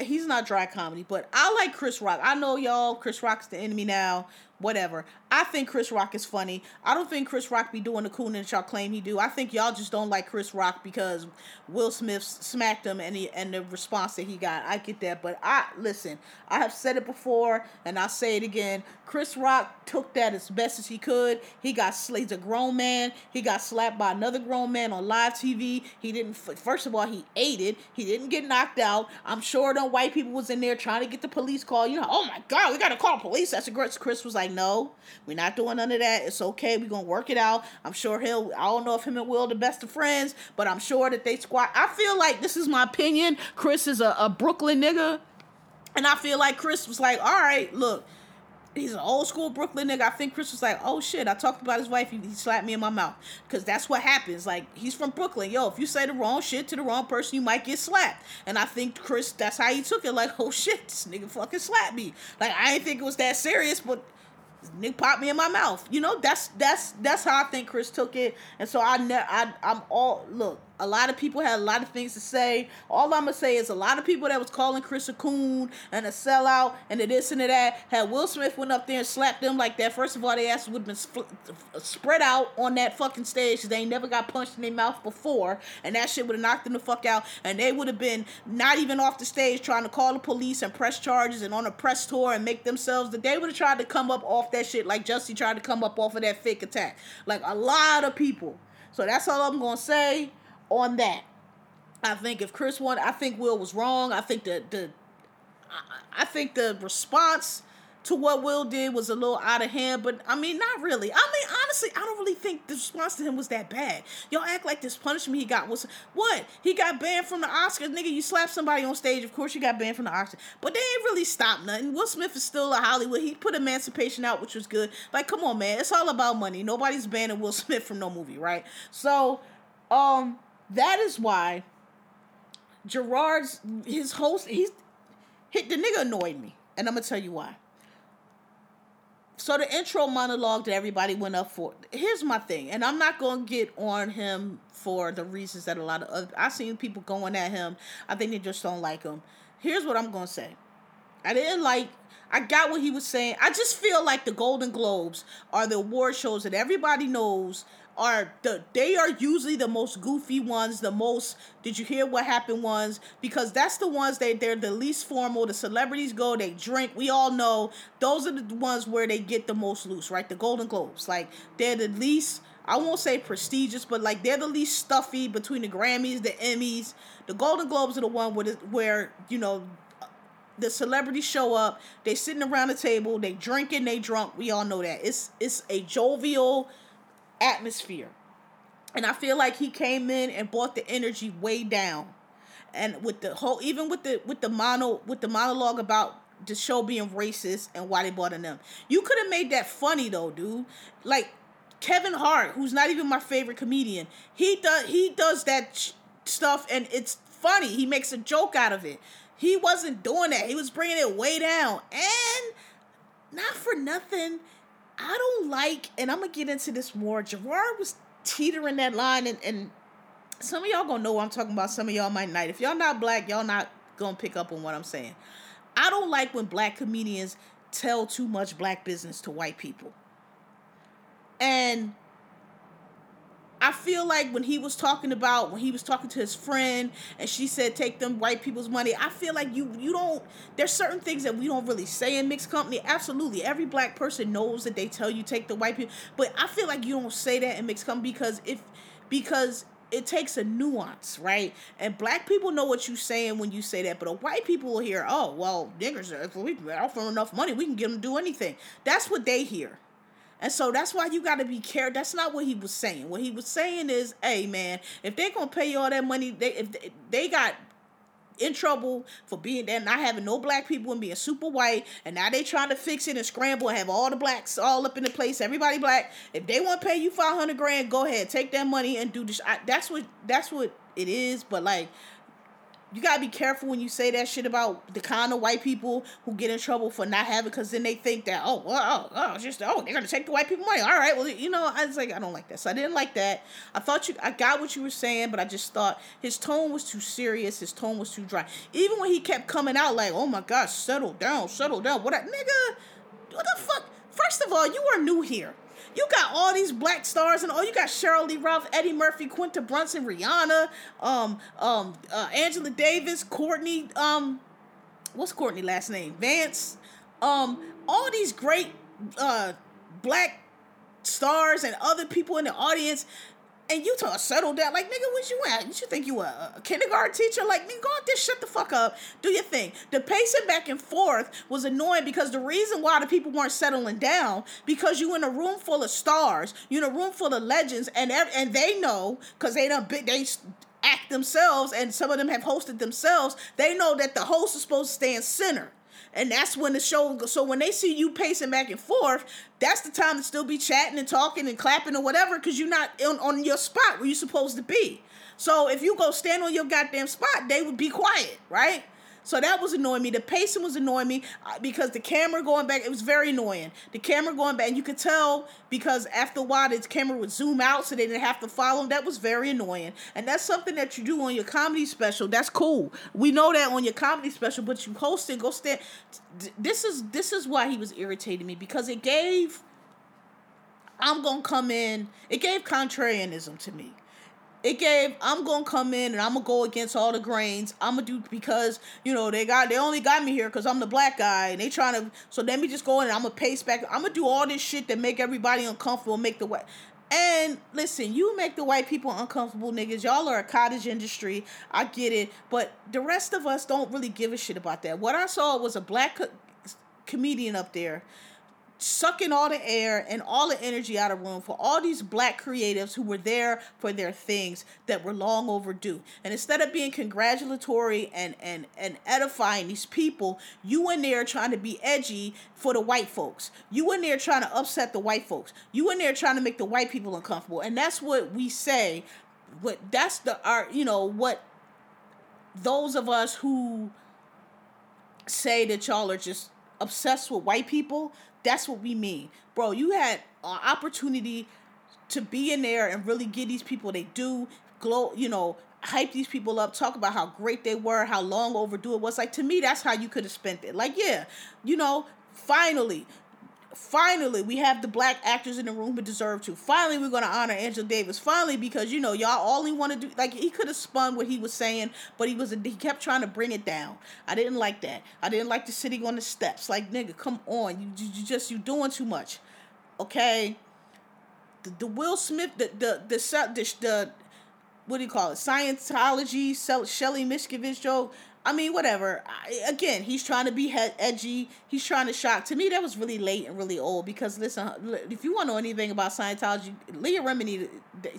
he's not dry comedy, but I like Chris Rock. I know y'all, Chris Rock's the enemy now whatever. I think Chris Rock is funny. I don't think Chris Rock be doing the coolness y'all claim he do. I think y'all just don't like Chris Rock because Will Smith smacked him and he, and the response that he got. I get that, but I listen. I have said it before and I'll say it again. Chris Rock took that as best as he could. He got he's a grown man. He got slapped by another grown man on live TV. He didn't. First of all, he ate it. He didn't get knocked out. I'm sure the white people was in there trying to get the police call. You know, oh my God, we gotta call police. That's a great. Chris was like like, no, we're not doing none of that. It's okay. We're gonna work it out. I'm sure he'll I don't know if him and Will the best of friends, but I'm sure that they squat. I feel like this is my opinion. Chris is a, a Brooklyn nigga. And I feel like Chris was like, all right, look, he's an old school Brooklyn nigga. I think Chris was like, oh shit, I talked about his wife. He, he slapped me in my mouth. Because that's what happens. Like, he's from Brooklyn. Yo, if you say the wrong shit to the wrong person, you might get slapped. And I think Chris, that's how he took it. Like, oh shit, this nigga fucking slapped me. Like, I didn't think it was that serious, but Nick popped me in my mouth. You know, that's that's that's how I think Chris took it. And so I ne- I I'm all look, A lot of people had a lot of things to say. All I'm gonna say is a lot of people that was calling Chris a coon and a sellout and a this and a that had Will Smith went up there and slapped them like that. First of all, they ass would have been spread out on that fucking stage they ain't never got punched in their mouth before, and that shit would have knocked them the fuck out, and they would have been not even off the stage trying to call the police and press charges and on a press tour and make themselves. That they would have tried to come up off that shit like Jussie tried to come up off of that fake attack. Like a lot of people. So that's all I'm gonna say on that. I think if Chris won, I think Will was wrong. I think the the I, think the response to what Will did was a little out of hand, but I mean, not really. I mean, honestly, I don't really think the response to him was that bad. Y'all act like this punishment he got was what? He got banned from the Oscars, nigga. You slap somebody on stage, of course you got banned from the Oscars, but they ain't really stopped nothing. Will Smith is still a Hollywood. He put Emancipation out, which was good. Like, come on, man, it's all about money. Nobody's banning Will Smith from no movie, right? So, um, that is why Gerard's his host he's hit the nigga annoyed me, and I'm gonna tell you why. So the intro monologue that everybody went up for. Here's my thing, and I'm not gonna get on him for the reasons that a lot of other I've seen people going at him. I think they just don't like him. Here's what I'm gonna say. I didn't like I got what he was saying. I just feel like the Golden Globes are the award shows that everybody knows are the they are usually the most goofy ones, the most did you hear what happened ones because that's the ones that they're the least formal. The celebrities go, they drink. We all know those are the ones where they get the most loose, right? The Golden Globes, like they're the least I won't say prestigious, but like they're the least stuffy between the Grammys, the Emmys. The Golden Globes are the one where, where you know the celebrities show up. They sitting around the table. They drinking. They drunk. We all know that. It's it's a jovial atmosphere. And I feel like he came in and brought the energy way down. And with the whole even with the with the mono with the monologue about the show being racist and why they bought in them. You could have made that funny though, dude. Like Kevin Hart, who's not even my favorite comedian, he does he does that stuff and it's funny. He makes a joke out of it. He wasn't doing that. He was bringing it way down. And not for nothing, I don't like, and I'm gonna get into this more. Gerard was teetering that line, and, and some of y'all gonna know what I'm talking about. Some of y'all might not. If y'all not black, y'all not gonna pick up on what I'm saying. I don't like when black comedians tell too much black business to white people. And I feel like when he was talking about when he was talking to his friend and she said take them white people's money, I feel like you you don't there's certain things that we don't really say in mixed company. Absolutely. Every black person knows that they tell you take the white people, but I feel like you don't say that in mixed company because if because it takes a nuance, right? And black people know what you're saying when you say that, but a white people will hear, oh, well, niggers, if we offer enough money, we can get them to do anything. That's what they hear. And so that's why you got to be careful. That's not what he was saying. What he was saying is, hey man, if they're gonna pay you all that money, they if they got in trouble for being there, not having no black people and being super white, and now they trying to fix it and scramble and have all the blacks all up in the place, everybody black. If they want to pay you five hundred grand, go ahead, take that money and do this. I, that's what that's what it is. But like you gotta be careful when you say that shit about the kind of white people who get in trouble for not having, because then they think that oh oh, oh just oh they're gonna take the white people money. All right, well you know I was like I don't like that, so I didn't like that. I thought you I got what you were saying, but I just thought his tone was too serious. His tone was too dry. Even when he kept coming out like oh my gosh, settle down, settle down. What that nigga? What the fuck? First of all, you are new here. You got all these black stars and oh, you got Sheryl Lee Ralph, Eddie Murphy, Quinta Brunson, Rihanna, um, um, uh, Angela Davis, Courtney, um, what's Courtney last name? Vance, um, all these great uh black stars and other people in the audience and you talk settle down. Like, nigga, what you at? You think you a, a kindergarten teacher? Like, nigga, go out there, shut the fuck up, do your thing. The pacing back and forth was annoying because the reason why the people weren't settling down because you in a room full of stars, you in a room full of legends, and and they know because they don't they act themselves, and some of them have hosted themselves. They know that the host is supposed to stand center and that's when the show so when they see you pacing back and forth that's the time to still be chatting and talking and clapping or whatever because you're not on, on your spot where you're supposed to be. So if you go stand on your goddamn spot they would be quiet right So that was annoying me. The pacing was annoying me uh, because the camera going back, it was very annoying. The camera going back, and you could tell because after a while, the camera would zoom out so they didn't have to follow. That was very annoying. And that's something that you do on your comedy special. That's cool. We know that on your comedy special, but you post it, go stand. This is this is why he was irritating me because it gave. I'm gonna come in. It gave contrarianism to me it gave I'm gonna come in and I'm gonna go against all the grains. I'm gonna do because you know they got they only got me here because I'm the black guy and they trying to so let me just go in and I'm gonna pace back. I'm gonna do all this shit that make everybody uncomfortable, make the white. And listen, you make the white people uncomfortable, niggas. Y'all are a cottage industry. I get it, but the rest of us don't really give a shit about that. What I saw was a black co- comedian up there sucking all the air and all the energy out of room for all these black creatives who were there for their things that were long overdue. And instead of being congratulatory and and and edifying these people, you in there trying to be edgy for the white folks. You in there trying to upset the white folks. You in there trying to make the white people uncomfortable. And that's what we say. What that's the art, you know, what those of us who say that y'all are just obsessed with white people that's what we mean. Bro, you had an opportunity to be in there and really give these people they do, glow, you know, hype these people up, talk about how great they were, how long overdue it was. Like to me, that's how you could have spent it. Like, yeah, you know, finally, finally we have the black actors in the room who deserve to. Finally we're to honor angela davis. Finally because you know y'all only want to do like he could have spun what he was saying but he was he kept trying to bring it down. I didn't like that. I didn't like the sitting on the steps. Like nigga come on. You, you, you just you doing too much. Okay? The, the will smith the the the, the, the what do you call it? Scientology shelly miscavige joke I mean, whatever. I, again, he's trying to be he- edgy. He's trying to shock. To me, that was really late and really old because listen, if you want to know anything about Scientology, Leah Remini,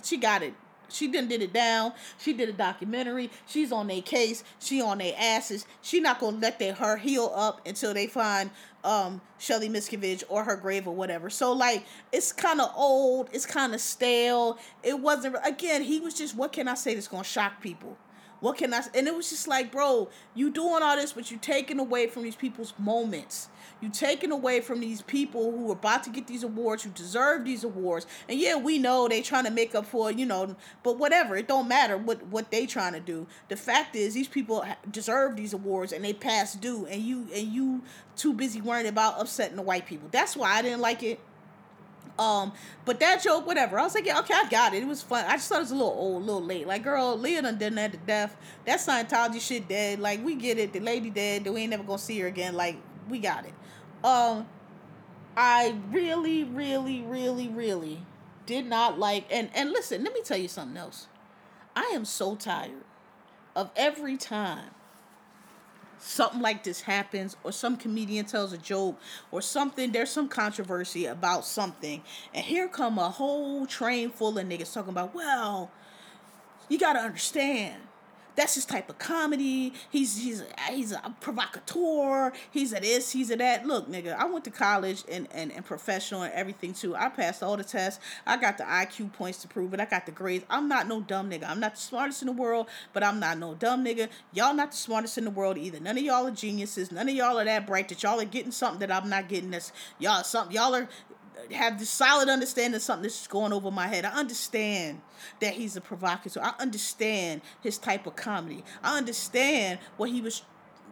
she got it. She didn't did it down. She did a documentary. She's on their case. She on their asses. She not gonna let their her heal up until they find um Shelly Miscavige or her grave or whatever. So like it's kind of old. It's kind of stale. It wasn't again. He was just what can I say that's gonna shock people. What can I? And it was just like, bro, you doing all this, but you taking away from these people's moments. You taking away from these people who are about to get these awards, who deserve these awards. And yeah, we know they trying to make up for, you know, but whatever. It don't matter what what they trying to do. The fact is, these people deserve these awards, and they pass due. And you and you too busy worrying about upsetting the white people. That's why I didn't like it. Um, but that joke, whatever. I was like, yeah, okay, I got it. It was fun. I just thought it was a little old, a little late. Like, girl, Leah done done that to death. That Scientology shit dead. Like, we get it. The lady dead. We ain't never gonna see her again. Like, we got it. Um, I really, really, really, really did not like. And and listen, let me tell you something else. I am so tired of every time something like this happens or some comedian tells a joke or something there's some controversy about something and here come a whole train full of niggas talking about well you got to understand that's his type of comedy. He's he's he's a provocateur. He's a this. He's a that. Look, nigga, I went to college and, and, and professional and everything too. I passed all the tests. I got the IQ points to prove it. I got the grades. I'm not no dumb nigga. I'm not the smartest in the world, but I'm not no dumb nigga. Y'all not the smartest in the world either. None of y'all are geniuses. None of y'all are that bright that y'all are getting something that I'm not getting. This y'all something y'all are have the solid understanding of something that's going over my head. I understand that he's a provocateur. I understand his type of comedy. I understand what he was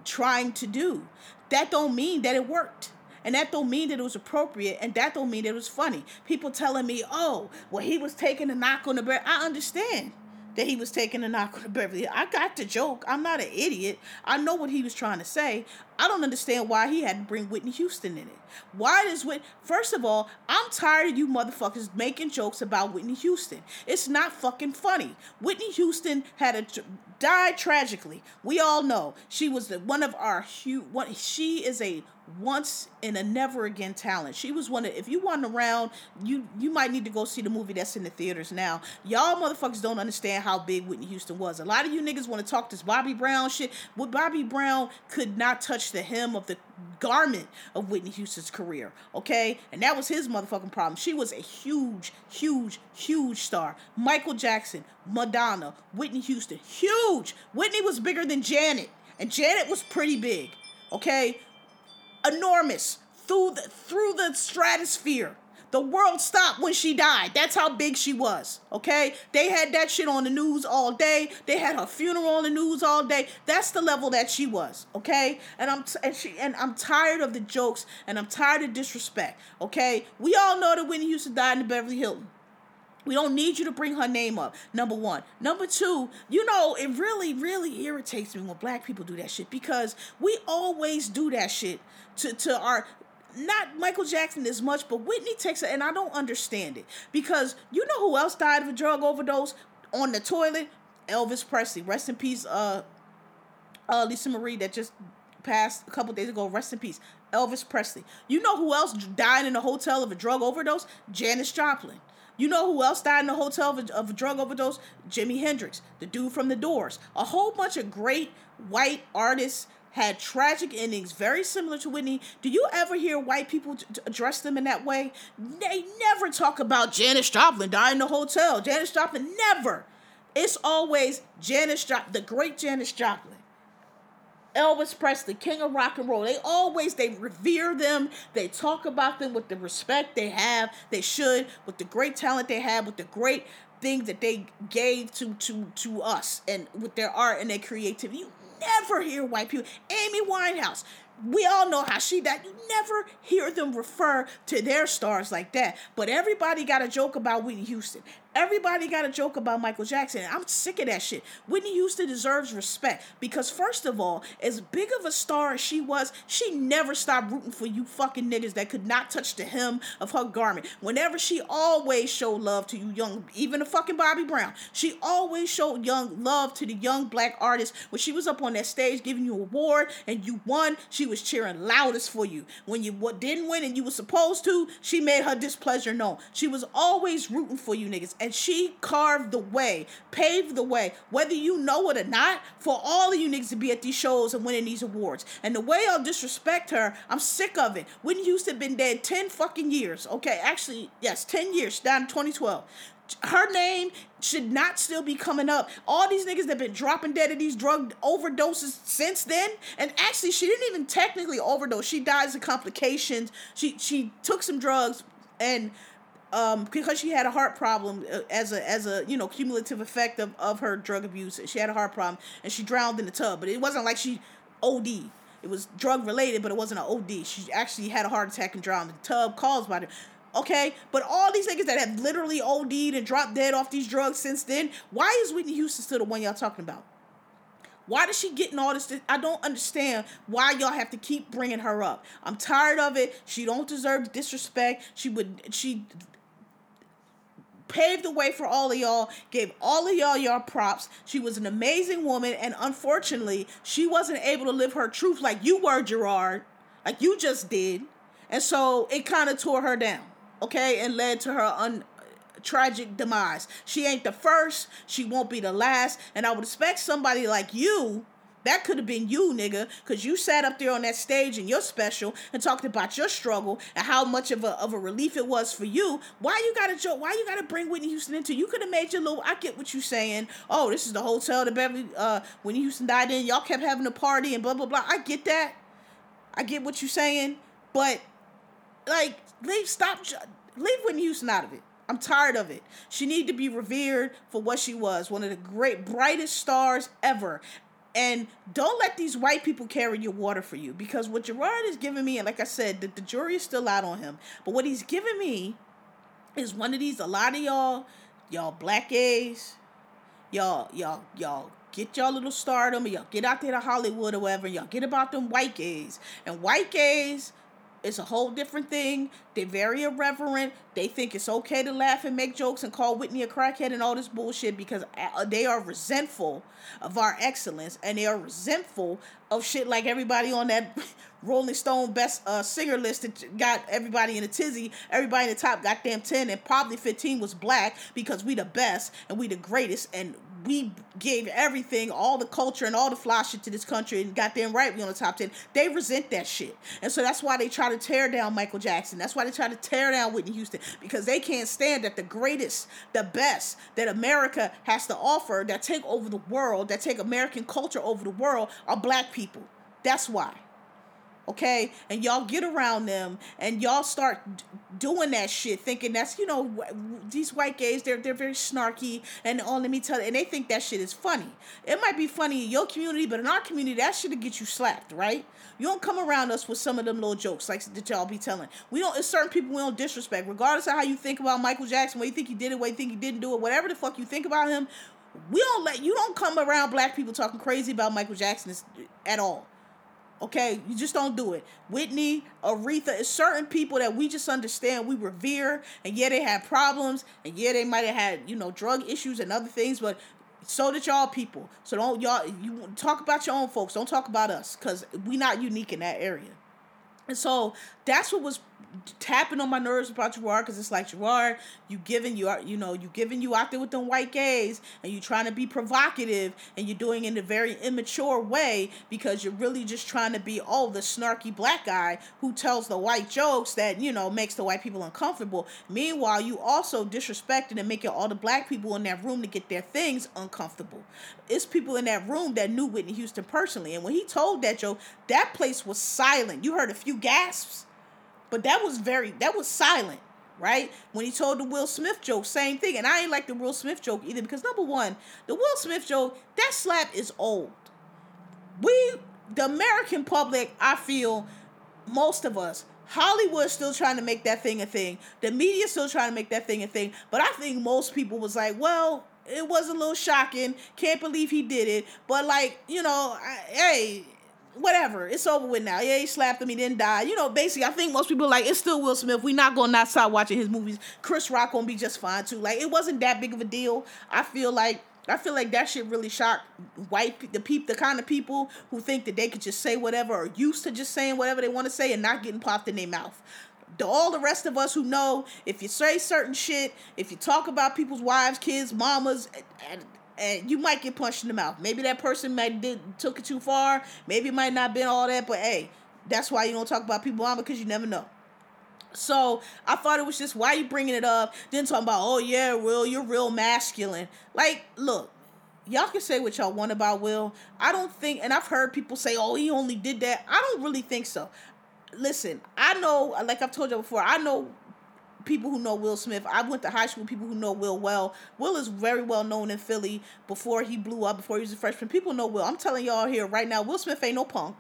trying to do. That don't mean that it worked. And that don't mean that it was appropriate, and that don't mean that it was funny. People telling me, "Oh, well, he was taking a knock on the bear." I understand that he was taking a knock on Beverly. I got the joke. I'm not an idiot. I know what he was trying to say. I don't understand why he had to bring Whitney Houston in it. Why does Whitney? First of all, I'm tired of you motherfuckers making jokes about Whitney Houston. It's not fucking funny. Whitney Houston had a died tragically. We all know she was the, one of our huge. She is a once in a never again talent. She was one of if you want around, you you might need to go see the movie that's in the theaters now. Y'all motherfuckers don't understand how big Whitney Houston was. A lot of you niggas want to talk this Bobby Brown shit. What Bobby Brown could not touch the hem of the garment of Whitney Houston's career. Okay? And that was his motherfucking problem. She was a huge, huge, huge star. Michael Jackson, Madonna, Whitney Houston, huge. Whitney was bigger than Janet And Janet was pretty big, okay? Enormous through the through the stratosphere. The world stopped when she died. That's how big she was. Okay? They had that shit on the news all day. They had her funeral on the news all day. That's the level that she was. Okay? And I'm t- and she and I'm tired of the jokes and I'm tired of disrespect. Okay? We all know that Whitney Houston died in the Beverly Hilton. We don't need you to bring her name up. Number one. Number two, you know, it really, really irritates me when black people do that shit because we always do that shit to, to our not Michael Jackson as much, but Whitney takes it, and I don't understand it because you know who else died of a drug overdose on the toilet? Elvis Presley. Rest in peace, uh, uh, Lisa Marie that just passed a couple days ago. Rest in peace, Elvis Presley. You know who else died in a hotel of a drug overdose? Janis Joplin. You know who else died in a hotel of a, of a drug overdose? Jimi Hendrix, the dude from The Doors. A whole bunch of great white artists had tragic endings very similar to Whitney. Do you ever hear white people t- address them in that way? They never talk about Janis Joplin dying in the hotel. Janis Joplin never. It's always Janis Joplin, the great Janis Joplin. Elvis Presley, king of rock and roll. They always they revere them. They talk about them with the respect they have. They should with the great talent they have, with the great things that they gave to to to us, and with their art and their creativity. You never hear white people. Amy Winehouse, we all know how she died. You never hear them refer to their stars like that. But everybody got a joke about Whitney Houston. Everybody got a joke about Michael Jackson. I'm sick of that shit. Whitney Houston deserves respect because, first of all, as big of a star as she was, she never stopped rooting for you fucking niggas that could not touch the hem of her garment. Whenever she always showed love to you young, even the fucking Bobby Brown, she always showed young love to the young black artists. When she was up on that stage giving you an award and you won, she was cheering loudest for you. When you didn't win and you were supposed to, she made her displeasure known. She was always rooting for you niggas. And she carved the way, paved the way, whether you know it or not, for all of you niggas to be at these shows and winning these awards. And the way y'all disrespect her, I'm sick of it. Whitney Houston been dead 10 fucking years. Okay, actually, yes, 10 years, down in 2012 her name should not still be coming up. All these niggas that have been dropping dead of these drug overdoses since then, and actually she didn't even technically overdose. She died of complications. She she took some drugs and um, because she had a heart problem uh, as a as a you know cumulative effect of, of her drug abuse. She had a heart problem and she drowned in the tub. But it wasn't like she OD. It was drug related, but it wasn't an OD. She actually had a heart attack and drowned in the tub caused by it. Okay, but all these niggas that have literally OD'd and dropped dead off these drugs since then, why is Whitney Houston still the one y'all talking about? Why does she getting all this? I don't understand why y'all have to keep bringing her up. I'm tired of it. She don't deserve disrespect. She would. She paved the way for all of y'all, gave all of y'all your props. She was an amazing woman, and unfortunately, she wasn't able to live her truth like you were, Gerard, like you just did. And so it kind of tore her down, okay, and led to her un tragic demise. She ain't the first, she won't be the last, and I would expect somebody like you that could have been you, nigga, because you sat up there on that stage in your special and talked about your struggle and how much of a, of a relief it was for you. Why you gotta joke? Why you gotta bring Whitney Houston into? You could have made your little. I get what you saying. Oh, this is the hotel that Beverly uh Whitney Houston died in. Y'all kept having a party and blah blah blah. I get that. I get what you're saying, but like leave stop leave Whitney Houston out of it. I'm tired of it. She need to be revered for what she was, one of the great brightest stars ever. And don't let these white people carry your water for you because what Gerard is giving me, and like I said, the, the jury is still out on him. But what he's giving me is one of these. A lot of y'all, y'all black gays, y'all, y'all, y'all get y'all little stardom, y'all get out there to Hollywood or whatever. Y'all get about them white gays, and white gays it's a whole different thing. They're very irreverent. They think it's okay to laugh and make jokes and call Whitney a crackhead and all this bullshit because uh, they are resentful of our excellence and they are resentful of shit like everybody on that Rolling Stone best uh, singer list that got everybody in a tizzy. Everybody in the top goddamn 10 and probably 15 was black because we the best and we the greatest and we gave everything, all the culture and all the fly shit to this country and got them right we on the top 10. They resent that shit. And so that's why they try to tear down Michael Jackson. That's why they try to tear down Whitney Houston because they can't stand that the greatest, the best that America has to offer that take over the world, that take American culture over the world are black people. That's why okay? And y'all get around them and y'all start d- doing that shit thinking that's you know these white gays they're they're very snarky and oh let me tell you and they think that shit is funny. It might be funny in your community but in our community that shit'll get you slapped right? You don't come around us with some of them little jokes like that y'all be telling. We don't it's certain people we don't disrespect. Regardless of how you think about michael jackson what you think he did it what you think he didn't do it whatever the fuck you think about him we don't let you don't come around black people talking crazy about michael jackson at all Okay, you just don't do it. Whitney, Aretha, is certain people that we just understand, we revere, and yeah, they had problems, and yeah, they might have had you know drug issues and other things, but so did y'all people. So don't y'all you talk about your own folks. Don't talk about us, cause we not unique in that area. And so that's what was tapping on my nerves about Gerard because it's like Gerard, you giving you are you know you giving you out there with them white gays and you trying to be provocative and you're doing it in a very immature way because you're really just trying to be oh the snarky black guy who tells the white jokes that you know makes the white people uncomfortable. Meanwhile, you also disrespecting and making all the black people in that room to get their things uncomfortable. It's people in that room that knew Whitney Houston personally, and when he told that joke, that place was silent. You heard a few gasps but that was very that was silent, right? When he told the Will Smith joke, same thing. And I ain't like the Will Smith joke either because number one, the Will Smith joke, that slap is old. We the American public, I feel, most of us, Hollywood's still trying to make that thing a thing. The media's still trying to make that thing a thing. But I think most people was like, well, it was a little shocking. Can't believe he did it. But like, you know, I, hey, whatever. It's over with now. Yeah, he slapped him. He didn't die. You know, basically, I think most people are like it's still Will Smith. We not gonna not stop watching his movies. Chris Rock gonna be just fine too. Like it wasn't that big of a deal. I feel like I feel like that shit really shocked white the peep the kind of people who think that they could just say whatever or used to just saying whatever they want to say and not getting popped in their mouth. The, all the rest of us who know if you say certain shit, if you talk about people's wives, kids, mamas, and, and you might get punched in the mouth. Maybe that person might did took it too far. Maybe it might not been all that, but hey, that's why you don't talk about people mama because you never know. So I thought it was just why you bringing it up. Then talking about oh yeah, Will, you're real masculine. Like, look, y'all can say what y'all want about Will. I don't think, and I've heard people say, oh, he only did that. I don't really think so. Listen, I know, like I've told you before, I know people who know Will Smith. I went to high school people who know Will well. Will is very well known in Philly before he blew up, before he was a freshman. People know Will. I'm telling y'all here right now, Will Smith ain't no punk.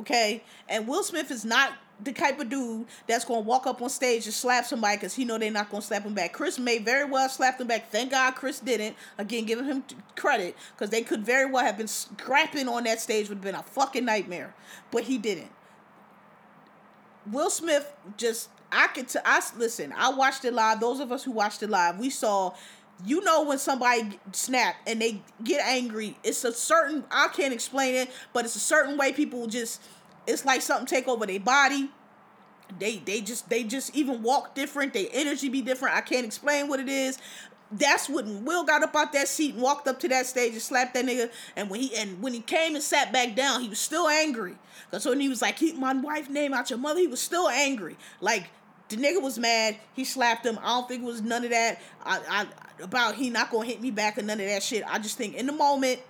Okay? And Will Smith is not the type of dude that's gonna walk up on stage and slap somebody because he know they're not gonna slap him back. Chris may very well slap him back. Thank God Chris didn't. Again, giving him credit because they could very well have been scrapping on that stage would have been a fucking nightmare, but he didn't. Will Smith just I could t- I listen. I watched it live. Those of us who watched it live, we saw. You know when somebody snap and they get angry. It's a certain I can't explain it, but it's a certain way people just. It's like something take over their body. They they just they just even walk different. Their energy be different. I can't explain what it is that's when Will got up out that seat and walked up to that stage and slapped that nigga. And when he and when he came and sat back down, he was still angry. Cause when he was like, keep my wife's name out your mother, he was still angry. Like the nigga was mad. He slapped him. I don't think it was none of that. I, I about he not gonna hit me back or none of that shit. I just think in the moment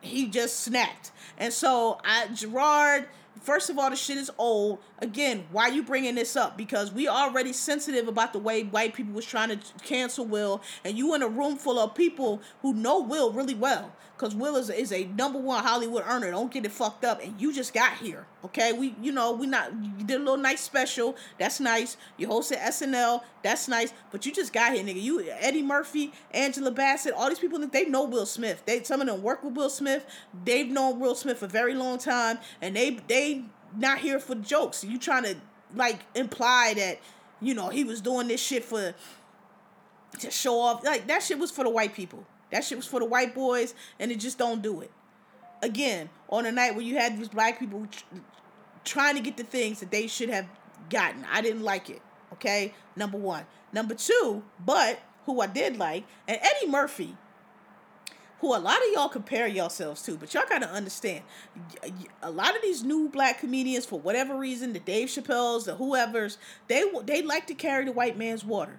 he just snapped. And so I Gerard first of all, the shit is old. Again, why you bringing this up? Because we already sensitive about the way white people was trying to cancel Will, and you in a room full of people who know Will really well. Cause Will is, is a number one Hollywood earner. Don't get it fucked up. And you just got here. Okay, we you know we not you did a little nice special. That's nice. You hosted SNL. That's nice. But you just got here, nigga. You Eddie Murphy, Angela Bassett, all these people they know Will Smith. They some of them work with Will Smith. They've known Will Smith for a very long time, and they they not here for jokes. You trying to like imply that you know he was doing this shit for to show off. Like that shit was for the white people. That shit was for the white boys, and it just don't do it. Again, on a night where you had these black people trying to get the things that they should have gotten, I didn't like it. Okay, number one. Number two, but who I did like, and Eddie Murphy who a lot of y'all compare yourselves to, but y'all gotta understand, a lot of these new black comedians, for whatever reason, the Dave Chappelle's, the whoever's, they they like to carry the white man's water.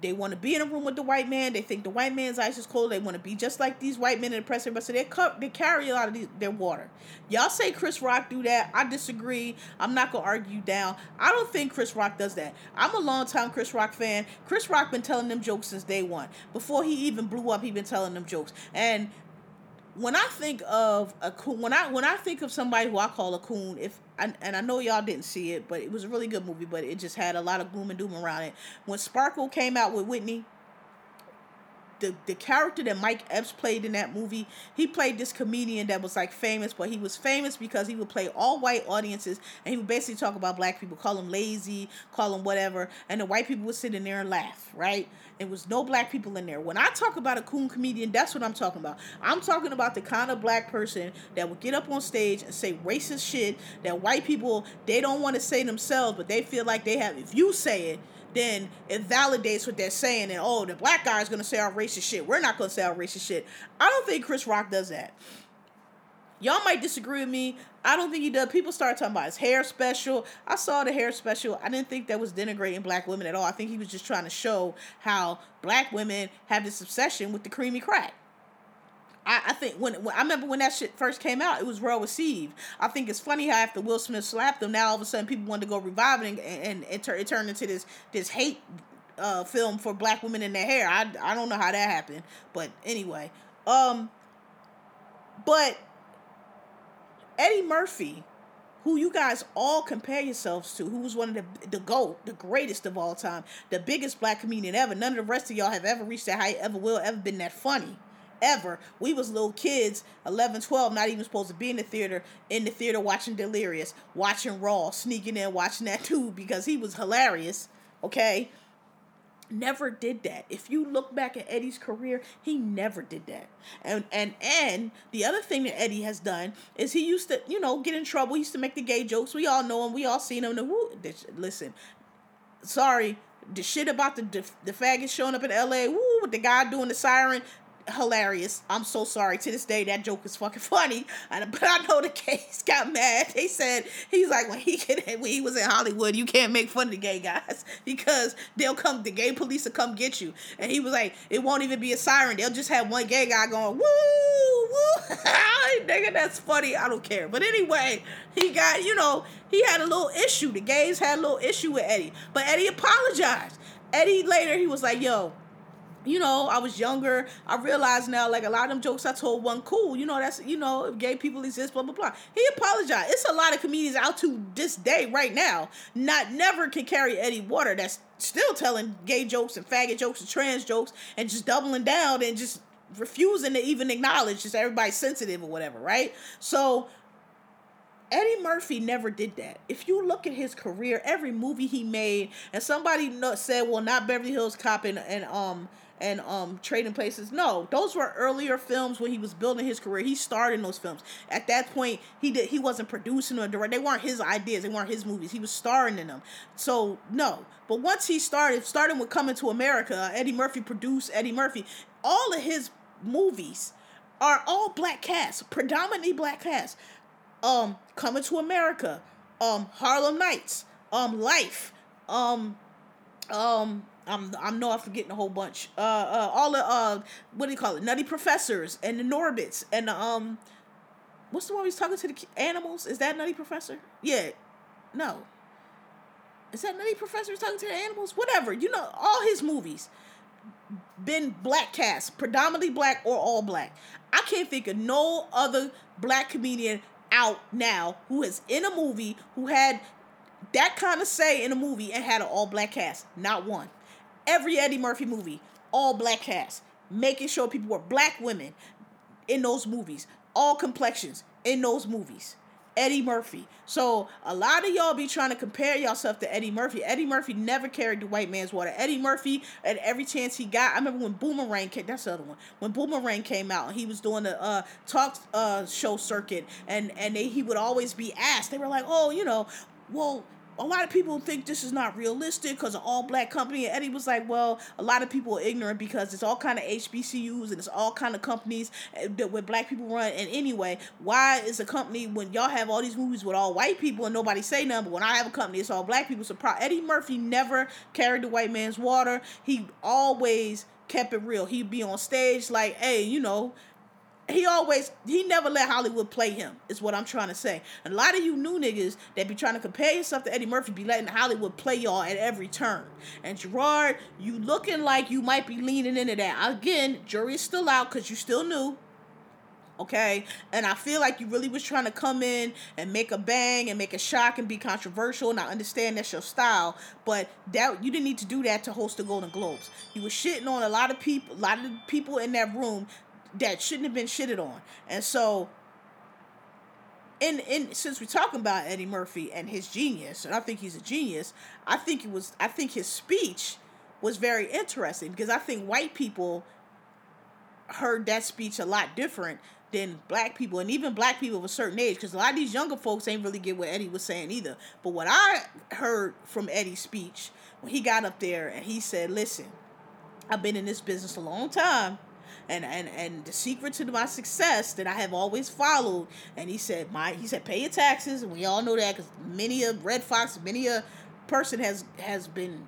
They want to be in a room with the white man. They think the white man's ice is cold. They want to be just like these white men in the press. But so they they carry a lot of these, their water. Y'all say Chris Rock do that. I disagree. I'm not gonna argue down. I don't think Chris Rock does that. I'm a long time Chris Rock fan. Chris Rock been telling them jokes since day one. Before he even blew up, he been telling them jokes. And when I think of a coon, when I when I think of somebody who I call a coon, if and, and I know y'all didn't see it, but it was a really good movie, but it just had a lot of gloom and doom around it. When Sparkle came out with Whitney, the the character that Mike Epps played in that movie, he played this comedian that was like famous, but he was famous because he would play all white audiences and he would basically talk about black people, call them lazy, call them whatever, and the white people would sit in there and laugh, right? There was no black people in there. When I talk about a coon comedian, that's what I'm talking about. I'm talking about the kind of black person that would get up on stage and say racist shit that white people they don't want to say themselves, but they feel like they have. If you say it, then it validates what they're saying. And oh, the black guy is gonna say our racist shit. We're not gonna say our racist shit. I don't think Chris Rock does that. Y'all might disagree with me. I don't think he does. People start talking about his hair special. I saw the hair special. I didn't think that was denigrating black women at all. I think he was just trying to show how black women have this obsession with the creamy crack. I, I think when, when I remember when that shit first came out, it was well received. I think it's funny how after Will Smith slapped them, now all of a sudden people want to go revive it and, and it, tur- it turned into this this hate uh, film for black women in their hair. I, I don't know how that happened, but anyway, um, but Eddie Murphy, who you guys all compare yourselves to, who was one of the the GOAT, the greatest of all time, the biggest black comedian ever. None of the rest of y'all have ever reached that height, ever will, ever been that funny ever. We was little kids, 11, 12, not even supposed to be in the theater, in the theater watching Delirious, watching Raw, sneaking in, watching that too, because he was hilarious, okay? Never did that. If you look back at Eddie's career, he never did that. And and and the other thing that Eddie has done is he used to, you know, get in trouble. He used to make the gay jokes. We all know him. We all seen him. The woo. Listen, sorry, the shit about the the, the showing up in L.A. Woo, with the guy doing the siren hilarious. I'm so sorry. To this day, that joke is fucking funny. And, but I know the case got mad. They said he's like when he get when he was in Hollywood, you can't make fun of the gay guys because they'll come. The gay police will come get you. And he was like, it won't even be a siren. They'll just have one gay guy going woo woo. Nigga, that's funny. I don't care. But anyway, he got you know he had a little issue. The gays had a little issue with Eddie, but Eddie apologized. Eddie later he was like, yo you know, I was younger. I realize now, like a lot of them jokes I told one cool. You know, that's you know, gay people exist, blah blah blah. He apologized. It's a lot of comedians out to this day, right now, not never can carry Eddie Water. That's still telling gay jokes and faggot jokes and trans jokes and just doubling down and just refusing to even acknowledge just everybody's sensitive or whatever, right? So Eddie Murphy never did that. If you look at his career, every movie he made, and somebody said, "Well, not Beverly Hills Cop and, and um and um Trading Places. No, those were earlier films when he was building his career. He starred in those films. At that point, he did he wasn't producing or directing. They weren't his ideas. They weren't his movies. He was starring in them. So no. But once he started, starting with Coming to America, Eddie Murphy produced Eddie Murphy. All of his movies are all black casts, predominantly black casts. Um, Coming to America, um, Harlem Nights, um, Life, um, um, I'm I'm know I'm forgetting a whole bunch. Uh, uh, all the uh, what do you call it? Nutty Professors and the Norbits and um, what's the one he's talking to the animals? Is that Nutty Professor? Yeah, no. Is that Nutty Professor talking to the animals? Whatever. You know, all his movies been black cast, predominantly black or all black. I can't think of no other black comedian out now who is in a movie who had that kind of say in a movie and had an all black cast. Not one every Eddie Murphy movie, all black cast, making sure people were black women in those movies, all complexions in those movies. Eddie Murphy. So a lot of y'all be trying to compare yourself to Eddie Murphy. Eddie Murphy never carried the white man's water. Eddie Murphy, at every chance he got, I remember when Boomerang came. That's the other one. When Boomerang came out, he was doing the uh, talk uh, show circuit, and and they, he would always be asked. They were like, oh, you know, well, a lot of people think this is not realistic because of all black company. And Eddie was like, well, a lot of people are ignorant because it's all kind of HBCUs and it's all kind of companies eh, that where black people run. And anyway, why is a company when y'all have all these movies with all white people and nobody say nothing, but when I have a company, it's all black people. So Eddie Murphy never carried the white man's water. He always kept it real. He'd be on stage like, hey, you know, he always he never let Hollywood play him, is what I'm trying to say. A lot of you new niggas that be trying to compare yourself to Eddie Murphy be letting Hollywood play y'all at every turn. And Gerard, you looking like you might be leaning into that. Again, jury's still out because you still new. Okay, and I feel like you really was trying to come in and make a bang and make a shock and be controversial. And I understand that's your style, but that you didn't need to do that to host the Golden Globes. You were shitting on a lot of people, a lot of people in that room that shouldn't have been shitted on. And so in in since we're talking about Eddie Murphy and his genius, and I think he's a genius, I think it was I think his speech was very interesting because I think white people heard that speech a lot different than black people and even black people of a certain age because a lot of these younger folks ain't really get what Eddie was saying either. But what I heard from Eddie's speech when he got up there and he said, Listen, I've been in this business a long time and and and the secret to my success that I have always followed. And he said, my he said, pay your taxes, and we all know that because many a Redd Foxx, many a person has has been,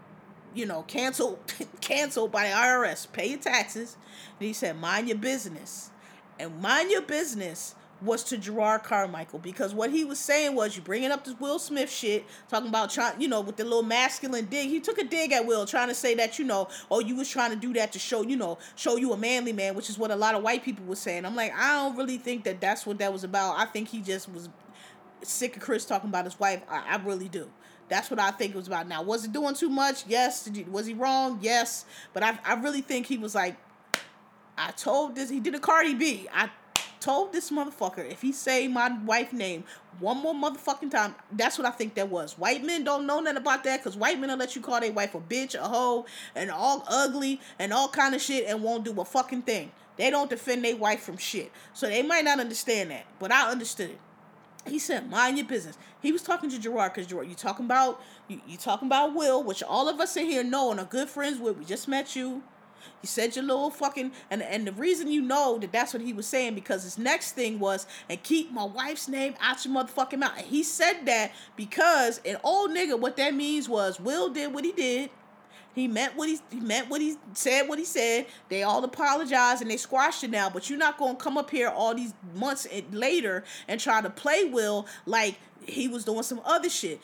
you know, canceled canceled by the IRS. Pay your taxes. And he said, mind your business, and mind your business was to Gerard Carmichael because what he was saying was you bringing up this Will Smith shit, talking about trying, you know, with the little masculine dig. He took a dig at Will, trying to say that you know, oh, you was trying to do that to show, you know, show you a manly man, which is what a lot of white people were saying. I'm like, I don't really think that that's what that was about. I think he just was sick of Chris talking about his wife. I, I really do. That's what I think it was about. Now, was it doing too much? Yes. Was he wrong? Yes. But I, I really think he was like, I told this. He did a Cardi B. I told this motherfucker if he say my wife name one more motherfucking time, that's what I think that was. White men don't know nothing about that because white men will let you call their wife a bitch, a hoe, and all ugly and all kind of shit and won't do a fucking thing. They don't defend their wife from shit. So they might not understand that, but I understood it. He said, "Mind your business." He was talking to Gerard because Gerard, you talking about you, you talking about Will, which all of us in here know and are good friends with. We just met you. You said your little fucking and and the reason you know that that's what he was saying because his next thing was and keep my wife's name out your motherfucking mouth. And he said that because an old nigga, what that means was Will did what he did. He meant what he, he meant what he said what he said. They all apologized and they squashed it now. But you're not gonna come up here all these months later and try to play Will like he was doing some other shit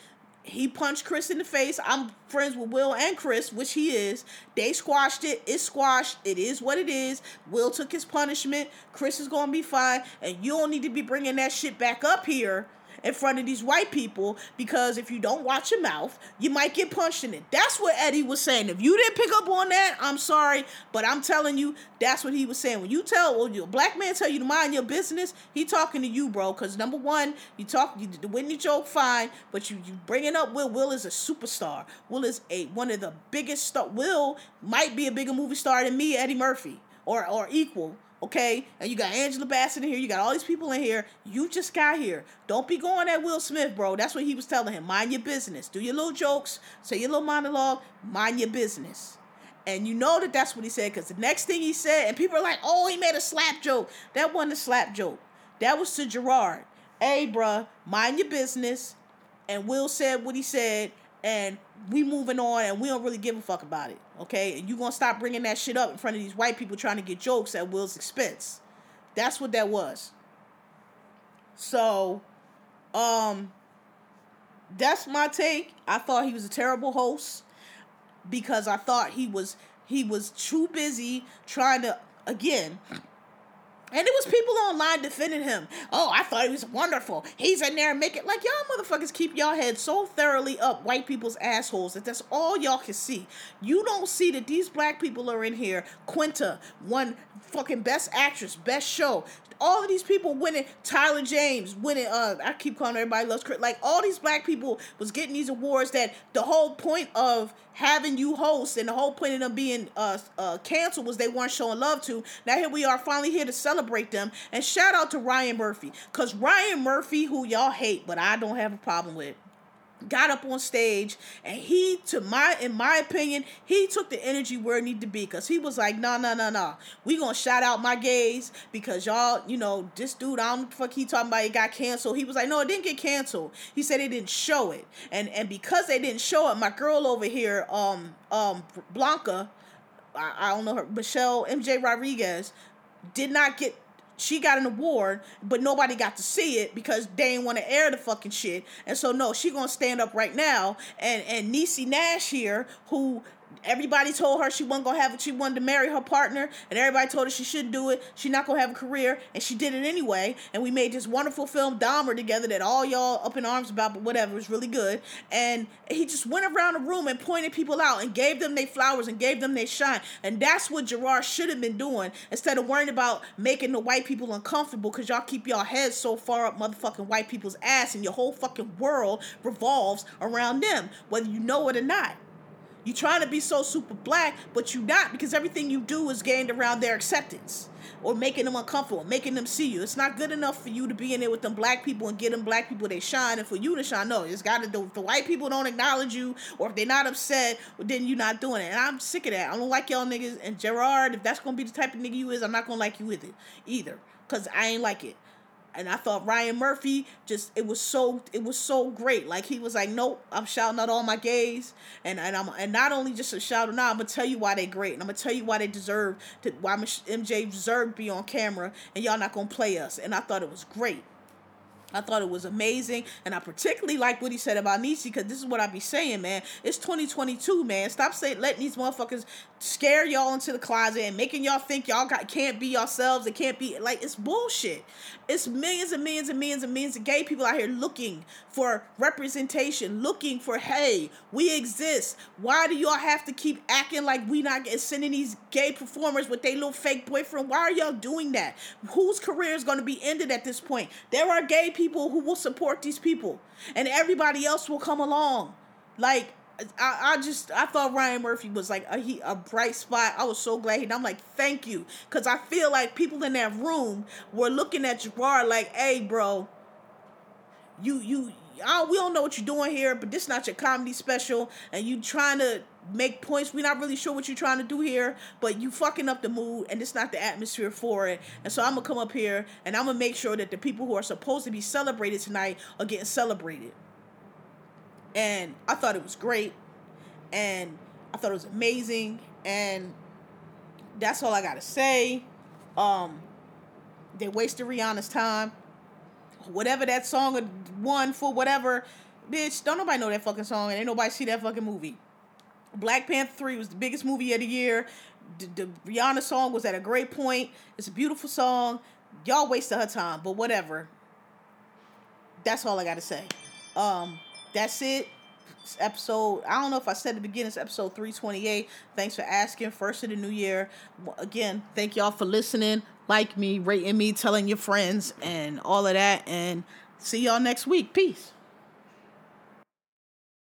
he punched Chris in the face. I'm friends with Will and Chris, which he is. They squashed it. It's squashed. It is what it is. Will took his punishment. Chris is going to be fine. And you don't need to be bringing that shit back up here in front of these white people because if you don't watch your mouth, you might get punched in it. That's what Eddie was saying. If you didn't pick up on that, I'm sorry, but I'm telling you, that's what he was saying. When you tell, well, your black man tell you to mind your business, he talking to you, bro. Because number one, you talk, you, the Whitney joke, fine, but you you bringing up Will. Will is a superstar. Will is a one of the biggest star. Will might be a bigger movie star than me, Eddie Murphy, or or equal okay? And you got Angela Bassett in here. You got all these people in here. You just got here. Don't be going at Will Smith, bro. That's what he was telling him. Mind your business. Do your little jokes. Say your little monologue. Mind your business. And you know that that's what he said because the next thing he said, and people are like, oh, he made a slap joke. That wasn't a slap joke. That was to Gerard. Hey, bruh, mind your business. And Will said what he said, and we moving on and we don't really give a fuck about it. Okay? And you gonna stop bringing that shit up in front of these white people trying to get jokes at Will's expense. That's what that was. So, um, that's my take. I thought he was a terrible host because I thought he was he was too busy trying to again and it was people online defending him. Oh, I thought he was wonderful. He's in there making like y'all motherfuckers keep y'all head so thoroughly up white people's assholes that that's all y'all can see. You don't see that these black people are in here. Quinta won fucking best actress, best show all of these people winning Tyler James winning uh I keep calling everybody loves Chris like all these black people was getting these awards that the whole point of having you host and the whole point of them being uh uh canceled was they weren't showing love to. Now here we are finally here to celebrate them. And shout out to Ryan Murphy cuz Ryan Murphy who y'all hate but I don't have a problem with got up on stage and he to my in my opinion he took the energy where it needed to be because he was like no no no no we gonna shout out my gays because y'all you know this dude i don't fuck he talking about it got canceled. He was like no it didn't get canceled. He said they didn't show it. And and because they didn't show it my girl over here um um blanca i, I don't know her michelle mj rodriguez did not get she got an award, but nobody got to see it because they didn't want to air the fucking shit. And so no, she gonna stand up right now. And and Niecy Nash here, who everybody told her she wasn't gonna have it. She wanted to marry her partner, and everybody told her she shouldn't do it. She not gonna have a career, and she did it anyway. And we made this wonderful film Dahmer together that all y'all up in arms about, but whatever, it was really good. And he just went around the room and pointed people out and gave them their flowers and gave them their shine. And that's what Gerard should have been doing instead of worrying about making the white people uncomfortable because y'all keep y'all heads so far up motherfucking white people's ass, and your whole fucking world revolves around them, whether you know it or not. You trying to be so super black, but you're not because everything you do is gained around their acceptance or making them uncomfortable, making them see you. It's not good enough for you to be in there with them black people and get them black people they shine, and for you to shine. No, it's got to do. If the white people don't acknowledge you, or if they're not upset, then you're not doing it. And I'm sick of that. I don't like y'all niggas. And Gerard, if that's gonna be the type of nigga you is, I'm not gonna like you with it either, cause I ain't like it and I thought Ryan Murphy just it was so it was so great. Like he was like, nope, I'm shouting out all my gays, and and I'm and not only just a shout out, I'm gonna tell you why they great, and I'm gonna tell you why they deserve to why MJ deserved to be on camera, and y'all not gonna play us. And I thought it was great. I thought it was amazing, and I particularly like what he said about Niecy because this is what I be saying, man. It's 2022, man. Stop saying letting these motherfuckers scare y'all into the closet and making y'all think y'all got can't be yourselves. It can't be like it's bullshit. It's millions and millions and millions and millions of gay people out here looking for representation, looking for hey, we exist. Why do y'all have to keep acting like we not sending these gay performers with their little fake boyfriend? Why are y'all doing that? Whose career is going to be ended at this point? There are gay people who will support these people, and everybody else will come along. Like I, I just I thought Ryan Murphy was like a he a bright spot. I was so glad. He, I'm like, thank you, because I feel like people in that room were looking at Gerard like, hey, bro, you you I, we don't know what you're doing here, but this is not your comedy special, and you trying to make points. We're not really sure what you're trying to do here, but you fucking up the mood, and it's not the atmosphere for it. And so I'm gonna come up here and I'm gonna make sure that the people who are supposed to be celebrated tonight are getting celebrated and I thought it was great, and I thought it was amazing, and that's all I gotta say. Um, they wasted Rihanna's time. Whatever that song won for, whatever, bitch. Don't nobody know that fucking song, and ain't nobody see that fucking movie. Black Panther three was the biggest movie of the year. The, the Rihanna song was at a great point. It's a beautiful song. Y'all wasted her time, but whatever. That's all I gotta say. Um, that's it. It's episode, I don't know if I said the beginning, it's episode 328. Thanks for asking. First of the new year. Again, thank y'all for listening. Like me, rating me, telling your friends, and all of that. And see y'all next week. Peace.